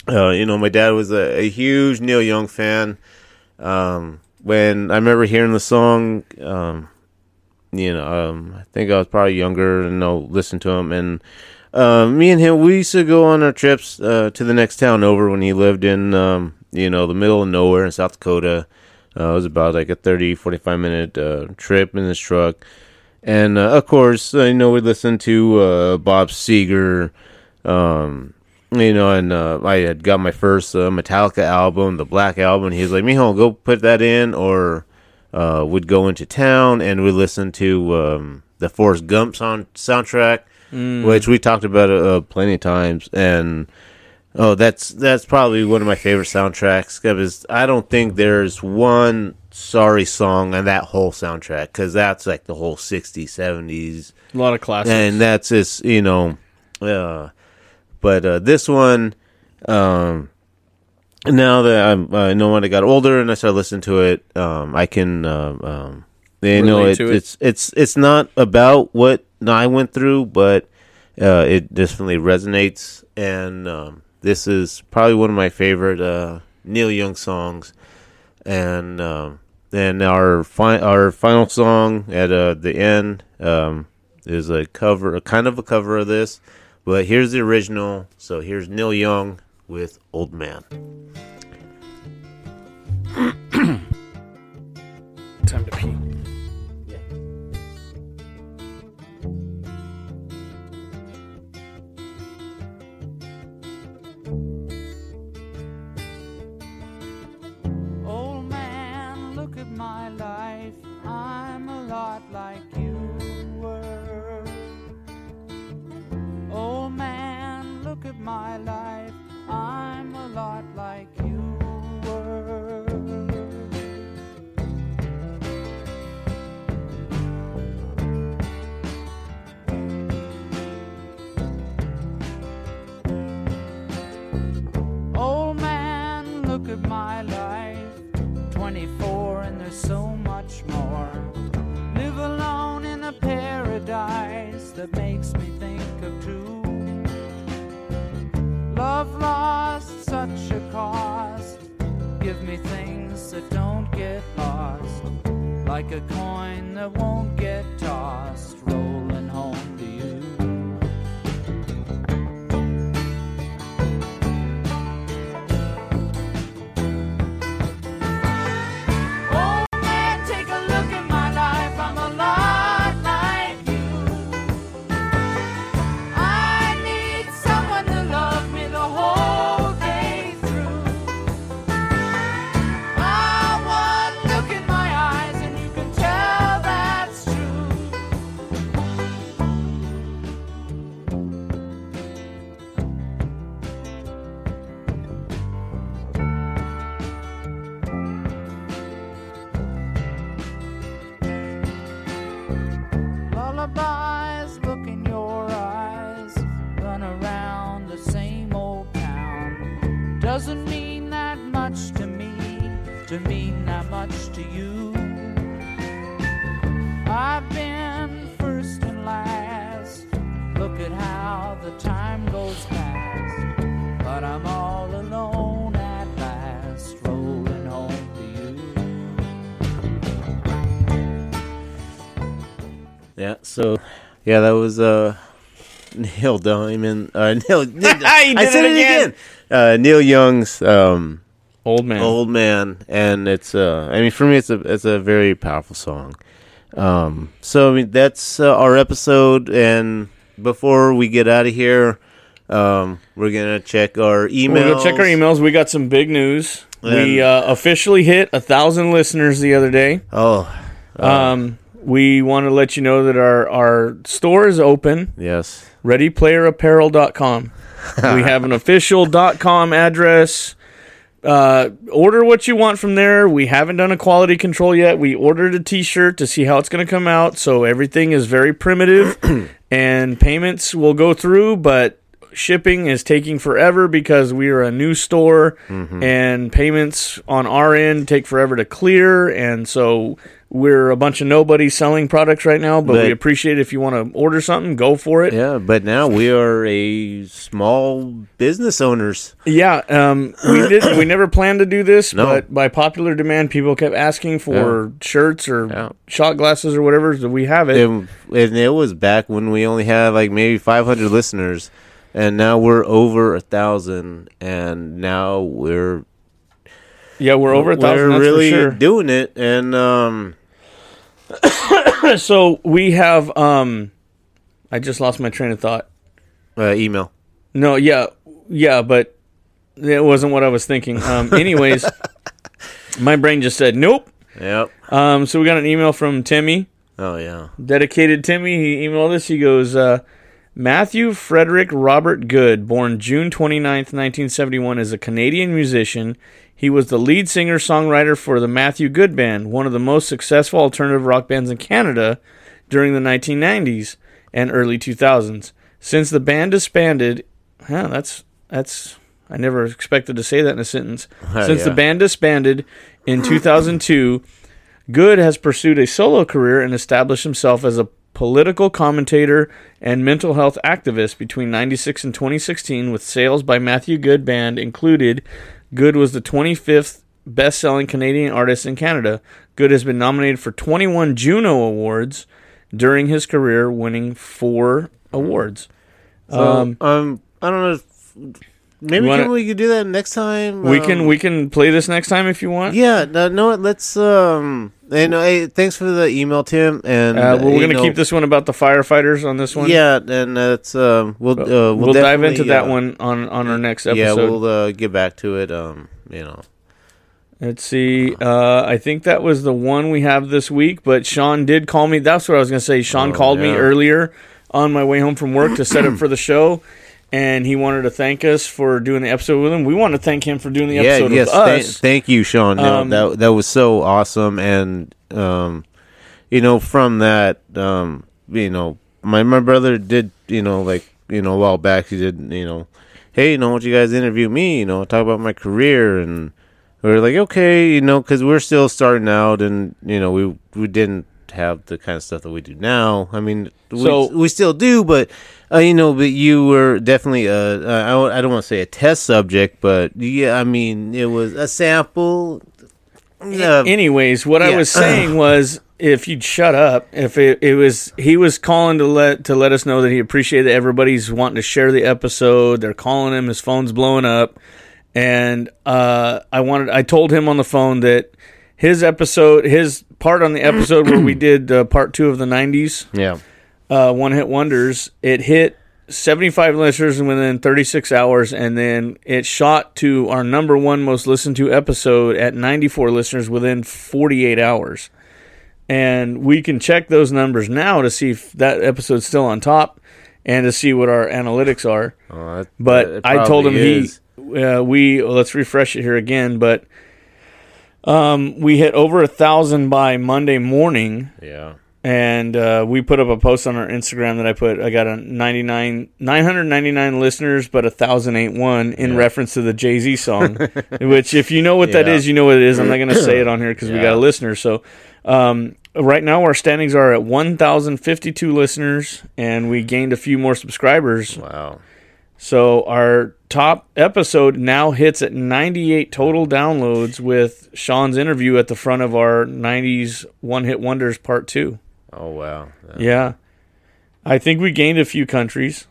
Uh, you know, my dad was a, a huge Neil Young fan. Um, when I remember hearing the song, um, you know, um, I think I was probably younger and no listen to him. And uh, me and him, we used to go on our trips uh, to the next town over when he lived in, um, you know, the middle of nowhere in South Dakota. Uh, it was about like a 30, 45 minute uh, trip in his truck. And uh, of course, uh, you know, we listened to uh, Bob Seger, um, you know, and uh, I had got my first uh, Metallica album, the Black Album. He was like, "Mijo, go put that in," or uh, would go into town and we listen to um, the Forrest Gump sound- soundtrack, Mm. which we talked about uh, plenty of times. And oh, that's that's probably one of my favorite soundtracks because I don't think there's one sorry song on that whole soundtrack because that's like the whole 60s, 70s, A lot of classics. and that's just you know, uh, but uh, this one, um, now that I'm, I know when I got older and I started listening to it, um, I can, uh, um, you know, it, it. it's it's it's not about what I went through, but uh, it definitely resonates, and um, this is probably one of my favorite uh, Neil Young songs, and um, then our fi- our final song at uh, the end um, is a cover, a kind of a cover of this, but here's the original. So here's Neil Young with "Old Man." Time to pee. Old man, look at my life. I'm a lot like you were. Old man, look at my life. Lot like you were. Old man, look at my life. 24 and there's so much more. Live alone in a paradise that makes me Love lost such a cost. Give me things that don't get lost. Like a coin that won't get tossed. Rolling Doesn't mean that much to me, to mean that much to you. I've been first and last. Look at how the time goes fast. But I'm all alone at last, rolling home to you. Yeah. So, yeah, that was uh, Neil Diamond. Uh, Neil. You I said it again. Uh, Neil Young's um, Old man. old man, and it's uh, I mean, for me, it's a it's a very powerful song. Um, so I mean, that's uh, our episode, and before we get out of here, um, we're gonna check our emails. We're gonna check our emails. We got some big news. we uh, officially hit a thousand listeners the other day. Oh, uh, Um, we want to let you know that our, our store is open. Yes. ReadyPlayerApparel.com. we have an official .com address. Uh, order what you want from there. We haven't done a quality control yet. We ordered a T-shirt to see how it's going to come out. So everything is very primitive, and payments will go through, but shipping is taking forever because we are a new store, and payments on our end take forever to clear, and so. We're a bunch of nobodies selling products right now, but, But- we appreciate if you want to order something, go for it. Yeah, but now we are a small business owners. Yeah, um, we did. We never planned to do this, No. but by popular demand, people kept asking for shirts or Yeah. shot glasses or whatever. So we have it. And, and it was back when we only had like maybe 500 listeners, and now we're over a thousand, and now we're yeah, we're over a thousand. We're really sure. doing it, and um, so we have. Um, I just lost my train of thought. uh, email. No, yeah, yeah, but it wasn't what I was thinking. Um, anyways, my brain just said nope. Yep. Um, so we got an email from Timmy. Oh yeah. dedicated Timmy. He emailed us. He goes, uh, Matthew Frederick Robert Good, born June 29th, 1971, is a Canadian musician. He was the lead singer songwriter for the Matthew Good Band, one of the most successful alternative rock bands in Canada during the 1990s and early 2000s. Since the band disbanded, huh, that's that's I never expected to say that in a sentence. Oh, Since the band disbanded in 2002, Good has pursued a solo career and established himself as a political commentator and mental health activist between 96 and 2016 with sales by Matthew Good Band included. Good was the 25th best-selling Canadian artist in Canada. Good has been nominated for 21 Juno Awards during his career, winning 4 awards. So, um, um, I don't know. If, maybe wanna- can we could do that next time. we can Um, we can play this next time if you want. Yeah. No, no. Let's. Um. And hey, thanks for the email, Tim. And Uh, well, we're gonna know, keep this one about the firefighters on this one. Yeah, and that's um. We'll uh, we'll, we'll, dive into that uh, one on on our next episode. Yeah, we'll uh, get back to it. Um. You know. Let's see. Uh, I think that was the one we have this week. But Sean did call me. That's what I was going to say. Sean Oh, called me earlier on my way home from work to set up for the show, and he wanted to thank us for doing the episode with him. We want to thank him for doing the episode yeah. Yes. with thank- us. thank you, Sean. No, Um, that that was so awesome, and um, you know, from that, um, you know, my my brother did, you know, like you know, a while back, he did, you know, hey, you know, won't you guys interview me? You know, talk about my career and. We were like, okay, you know, because we're still starting out, and you know, we we didn't have the kind of stuff that we do now. I mean, we, So- we still do, but uh, you know, but you were definitely a, uh, I don't- I don't want to say a test subject, but yeah, I mean, it was a sample. Uh, Anyways, what I was saying was, if you'd shut up, if it, it was, he was calling to let to let us know that he appreciated that everybody's wanting to share the episode. They're calling him, his phone's blowing up, and uh, I wanted, I told him on the phone that his episode, his part on the episode where we did uh, part two of the '90s, yeah, uh, one hit wonders, it hit 75 listeners within 36 hours, and then it shot to our number one most listened to episode at 94 listeners within 48 hours. And we can check those numbers now to see if that episode's still on top and to see what our analytics are. Oh, that- but I told him probably he, uh, we, well, let's refresh it here again, but um, we hit over a thousand by Monday morning yeah, and uh, we put up a post on our Instagram that I put. I got a 99, 999 listeners, but a thousand ain't one in reference to the Jay Z song. which, if you know what that Yeah. is, you know what it is. I'm not going to say it on here because we got a listener. So, um, right now our standings are at 1,052 listeners, and we gained a few more subscribers. wow, So our top episode now hits at 98 total downloads with Sean's interview at the front of our 90s One Hit Wonders Part Two. oh wow, Yeah. I think we gained a few countries.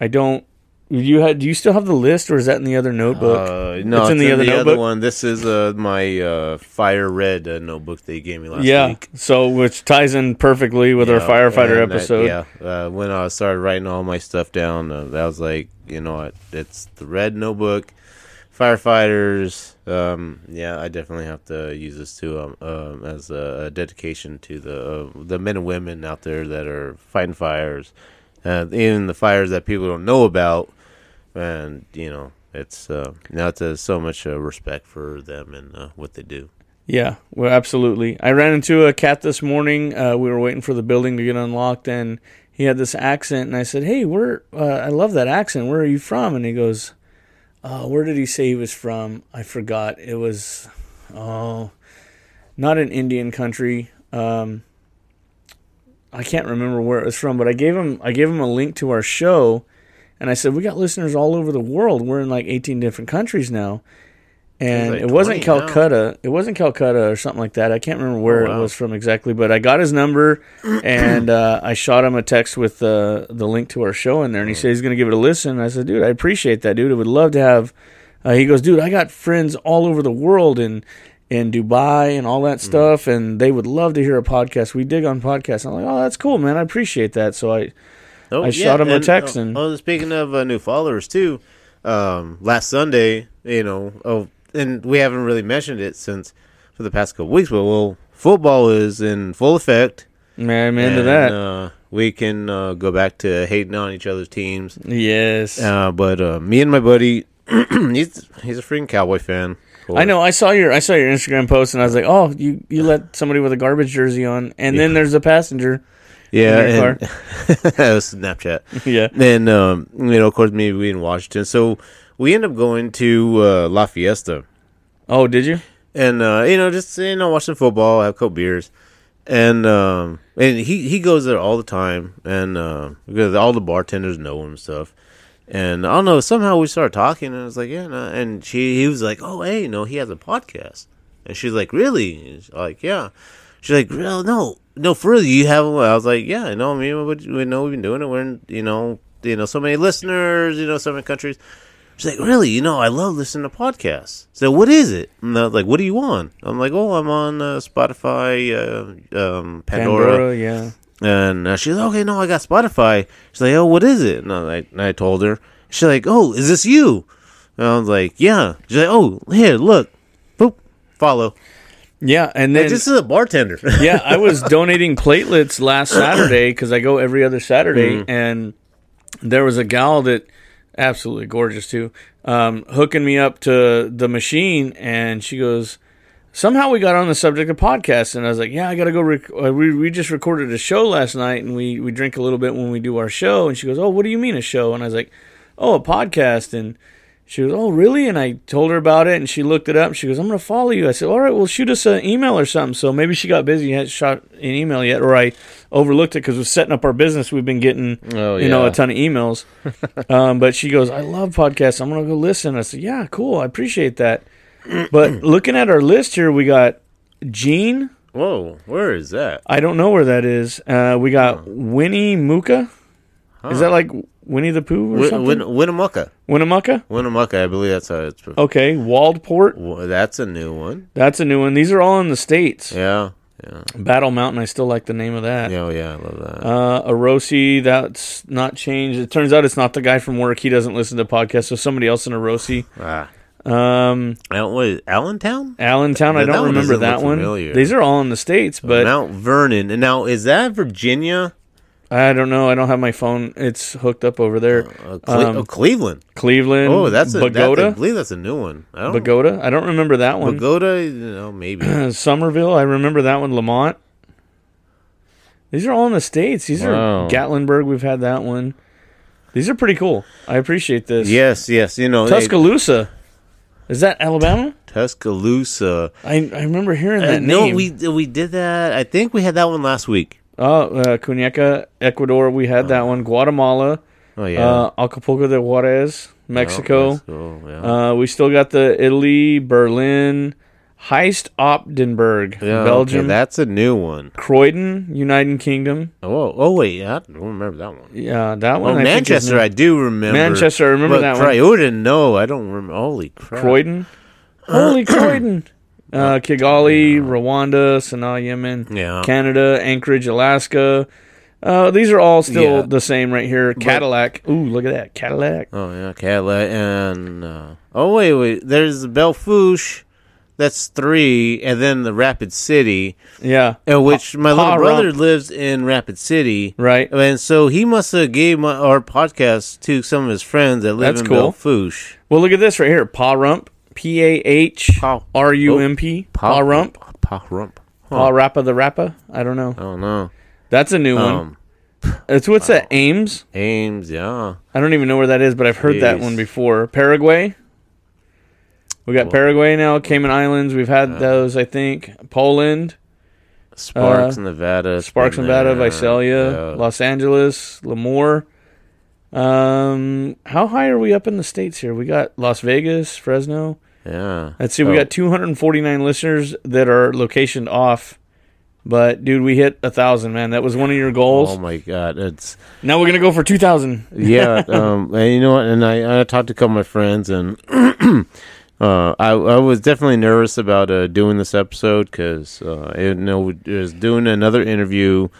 I don't you had do you still have the list or is that in the other notebook? Uh, no, it's in the, other notebook. one. This is uh, my uh, fire red uh, notebook they gave me last yeah. week. So which ties in perfectly with our firefighter I- episode. yeah, uh, when I started writing all my stuff down, uh, that was like, you know, what, it's the red notebook, firefighters. Um, yeah, I definitely have to use this too um, um, as a, a dedication to the uh, the men and women out there that are fighting fires, uh, even the fires that people don't know about, and you know it's uh, now it's uh, so much uh, respect for them and uh, what they do. Yeah, well, absolutely. I ran into a cat this morning. Uh, we were waiting for the building to get unlocked, and he had this accent. And I said, "Hey, where? Uh, I love that accent. Where are you from?" And he goes, uh, "Where did he say he was from? I forgot. It was, oh, not an Indian country. Um, I can't remember where it was from. But I gave him, I gave him a link to our show, and I said, "We got listeners all over the world. We're in like 18 different countries now." and like it wasn't 20 now. Calcutta. It wasn't Calcutta or something like that. I can't remember where Oh, wow. it was from exactly, but I got his number and uh, I shot him a text with uh, the link to our show in there, and he said he's going to give it a listen. I said, dude, I appreciate that, dude. I would love to have. Uh, he goes, dude, I got friends all over the world in in Dubai and all that stuff, and they would love to hear a podcast. We dig on podcasts. I'm like, oh, that's cool, man. I appreciate that. So I. Oh, I shot him a text uh, and- oh, speaking of uh, new followers too, um, last Sunday, you know, oh, and we haven't really mentioned it since for the past couple weeks, but well, football is in full effect. Man, I'm into and, that. Uh, we can uh, go back to hating on each other's teams. Yes. Uh, but uh, me and my buddy, he's he's a freaking cowboy fan. I know. I saw your I saw your Instagram post, and I was like, "Oh, you you let somebody with a garbage jersey on, and then there's a passenger." Yeah, and that was Snapchat. Yeah. and um, you know, of course, maybe we in Washington, so we end up going to uh, La Fiesta. Oh, did you? And uh, you know, just you know, watching football, have a couple beers, and um, and he he goes there all the time, and uh, because all the bartenders know him and stuff. And I don't know, somehow we started talking, and I was like, yeah, no. and she he was like, oh, hey, you know, he has a podcast, and she's like, really? She's like, yeah. She's like, real? No, no, for real, you have one? I was like, yeah, I know, me, and my buddy- we know we've been doing it. We're in, you know, you know, so many listeners, you know, so many countries. She's like, really? You know, I love listening to podcasts. So what is it? And I was like, what are you on? I'm like, oh, I'm on uh, Spotify, uh, um, Pandora. Pandora, yeah. And uh, she's like, okay, no, I got Spotify. She's like, oh, what is it? And I, and I told her. She's like, oh, is this you? And I was like, yeah. She's like, oh, here, look. Boop. Follow. Yeah, and Like, then this is a bartender. yeah, I was donating platelets last Saturday because I go every other Saturday, Mhm. and there was a gal that absolutely gorgeous too, um, hooking me up to the machine, and she goes. Somehow we got on the subject of podcasts, and I was like, "Yeah, I got to go." Rec- uh, we we just recorded a show last night, and we we drink a little bit when we do our show. And she goes, "Oh, what do you mean a show?" And I was like, "Oh, a podcast." And she goes, "Oh, really?" And I told her about it, and she looked it up. She goes, "I'm going to follow you." I said, "All right, well, shoot us an email or something." So maybe she got busy, hadn't shot an email yet, or I overlooked it because we're setting up our business. We've been getting, Oh, you know, a ton of emails. um, but she goes, "I love podcasts. I'm going to go listen." I said, "Yeah, cool. I appreciate that." but looking at our list here, we got Gene. Whoa, where is that? I don't know where that is. Uh, we got Winnie Muka. Is that like Winnie the Pooh or Win- something? Win- Winnemucca. Winnemucca. Winnemucca, I believe that's how it's. Pronounced. Okay, Waldport. Well, that's a new one. That's a new one. These are all in the states. Yeah, yeah. Battle Mountain. I still like the name of that. Yeah, oh, yeah, I love that. Uh, Arosi. That's not changed. It turns out it's not the guy from work. He doesn't listen to podcasts. So somebody else in Arosi. Ah. Um, Al- what is it, Allentown? Allentown. I That don't one remember doesn't that look one. familiar. These are all in the states, but Mount Vernon. And now, is that Virginia? I don't know. I don't have my phone. It's hooked up over there. Uh, Cle- Um, oh, Cleveland. Cleveland. Oh, that's a, that's, I believe that's a new one. I don't, Pagoda. I don't remember that one. Pagoda, you know, maybe. Somerville. I remember that one. Lamont. These are all in the states. These Wow. are Gatlinburg. We've had that one. These are pretty cool. I appreciate this. yes, yes. You know, Tuscaloosa. Is that Alabama? Tuscaloosa. I I remember hearing Uh, that no, name. we we did that. I think we had that one last week. Oh, uh, Cuñaca, Ecuador. We had that one. Guatemala. Oh yeah. Uh, Acapulco de Juarez, Mexico. Mexico, yeah. Uh, we still got the Italy, Berlin, Heist, Opdenberg, Yeah, Belgium. Okay, that's a new one. Croydon, United Kingdom. Oh, oh wait, yeah, I don't remember that one. Yeah, that Oh, one. I Manchester. I do remember. Manchester, I remember but that one. Croydon, no, I don't remember. Holy crap! Croydon. Holy Croydon. Uh, Kigali, Rwanda, Sanaa, Yemen, Yeah. Canada, Anchorage, Alaska, Uh, these are all still Yeah. the same right here. Cadillac. Ooh, look at that Cadillac. Oh yeah, Cadillac and uh, oh wait, wait. There's the Belle Fourche. That's three, and then the Rapid City. Yeah, in which my little brother Rump. lives in Rapid City. Right, and so he must have gave my, our podcast to some of his friends that live That's in cool. Belle Fourche. Well, look at this right here. Pahrump. P A H R U M P. Pa Rump. Pa Rump. PaRappa the Rapper. I don't know. I don't know. That's a new one. Um, It's what's that? Ames. Ames. Yeah. I don't even know where that is, but I've heard that Jeez. one before. Paraguay. We got Paraguay now. Cayman Islands. We've had those. I think Poland. Sparks, Uh, Nevada. Sparks, been Nevada, there. Visalia, Yeah. Los Angeles, Lemoore. Um, how high are we up in the states here? We got Las Vegas, Fresno. Yeah. Let's see. We got 249 listeners that are locationed off. But dude, we hit a thousand, man. That was one of your goals. Oh my god, it's Now we're gonna go for 2,000. yeah. Um, and you know what? And I, I talked to a couple of my friends, and uh, I I was definitely nervous about uh, doing this episode because uh, I didn't know it was doing another interview,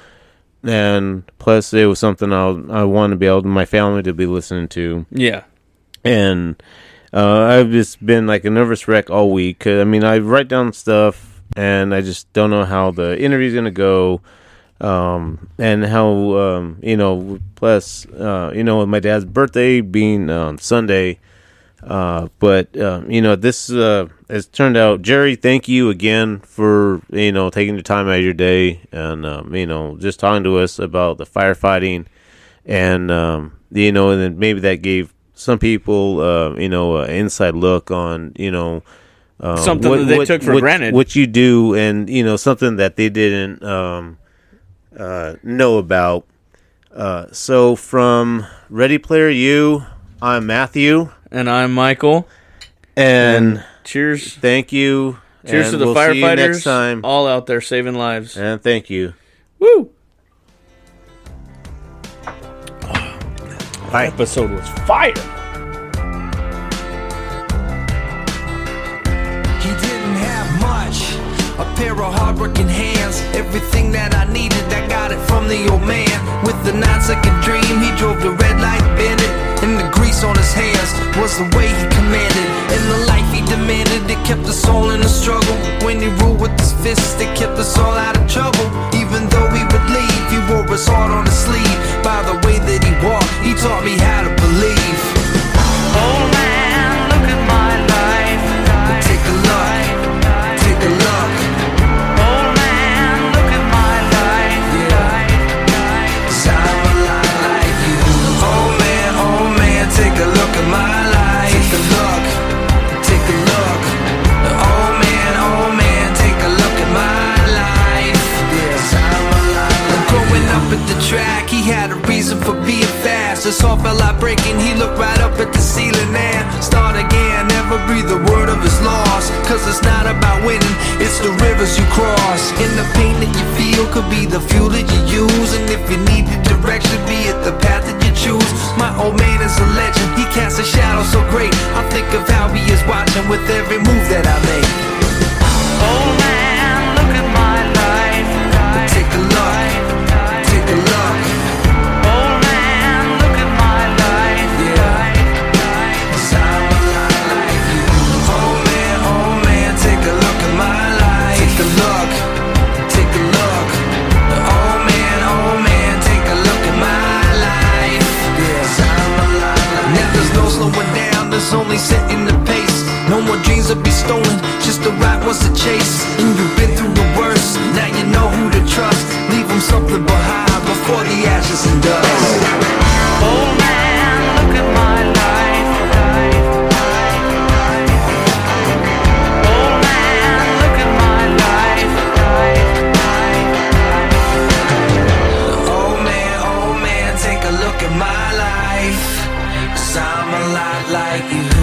and plus it was something I I wanted to be able to my family to be listening to. Yeah. and uh, I've just been like a nervous wreck all week. 'cause, I mean, I write down stuff, and I just don't know how the interview's gonna go, um, and how um, you know. Plus, uh, you know, with my dad's birthday being um, Sunday, uh, but um, you know, this uh, has turned out. Jerry, thank you again for you know taking the time out of your day and um, you know just talking to us about the firefighting, and um, you know, and then maybe that gave some people uh, you know an inside look on you know. Uh, Something that they took for granted. What you do, and you know something that they didn't um, uh, know about. Uh, so from Ready Player U, I'm Matthew, and I'm Michael. And, cheers, thank you. Cheers and to the we'll see you firefighters. next time. All out there saving lives. And thank you. Woo! Bye. Episode was fire. He didn't have much. A pair of hardworking hands. Everything that I needed, I got it from the old man. With the nine second dream, he drove the red light bandit. And the grease on his hands was the way he commanded. And the life he demanded, it kept us all in a struggle. When he ruled with his fists, it kept us all out of trouble. Wore his heart on his sleeve. By the way that he walked, he taught me how to believe. At the track, he had a reason for being fast. His heart felt like breaking, he looked right up at the ceiling and start again. Never breathe a word of his loss. Cause it's not about winning, it's the rivers you cross. And the pain that you feel could be the fuel that you use. And if you need the direction, be it the path that you choose. My old man is a legend, he casts a shadow so great. I think of how he is watching with every move that I make. Oh man, look at my life. Take a look. Only setting the pace. No more dreams be stolen, just the right chase. And you've been through the worst, now you know who to trust. Leave them something behind before the ashes and dust. Old man, look at my life. Old man, look at my life. Old man, old man, take a look at my I'm a lot like you.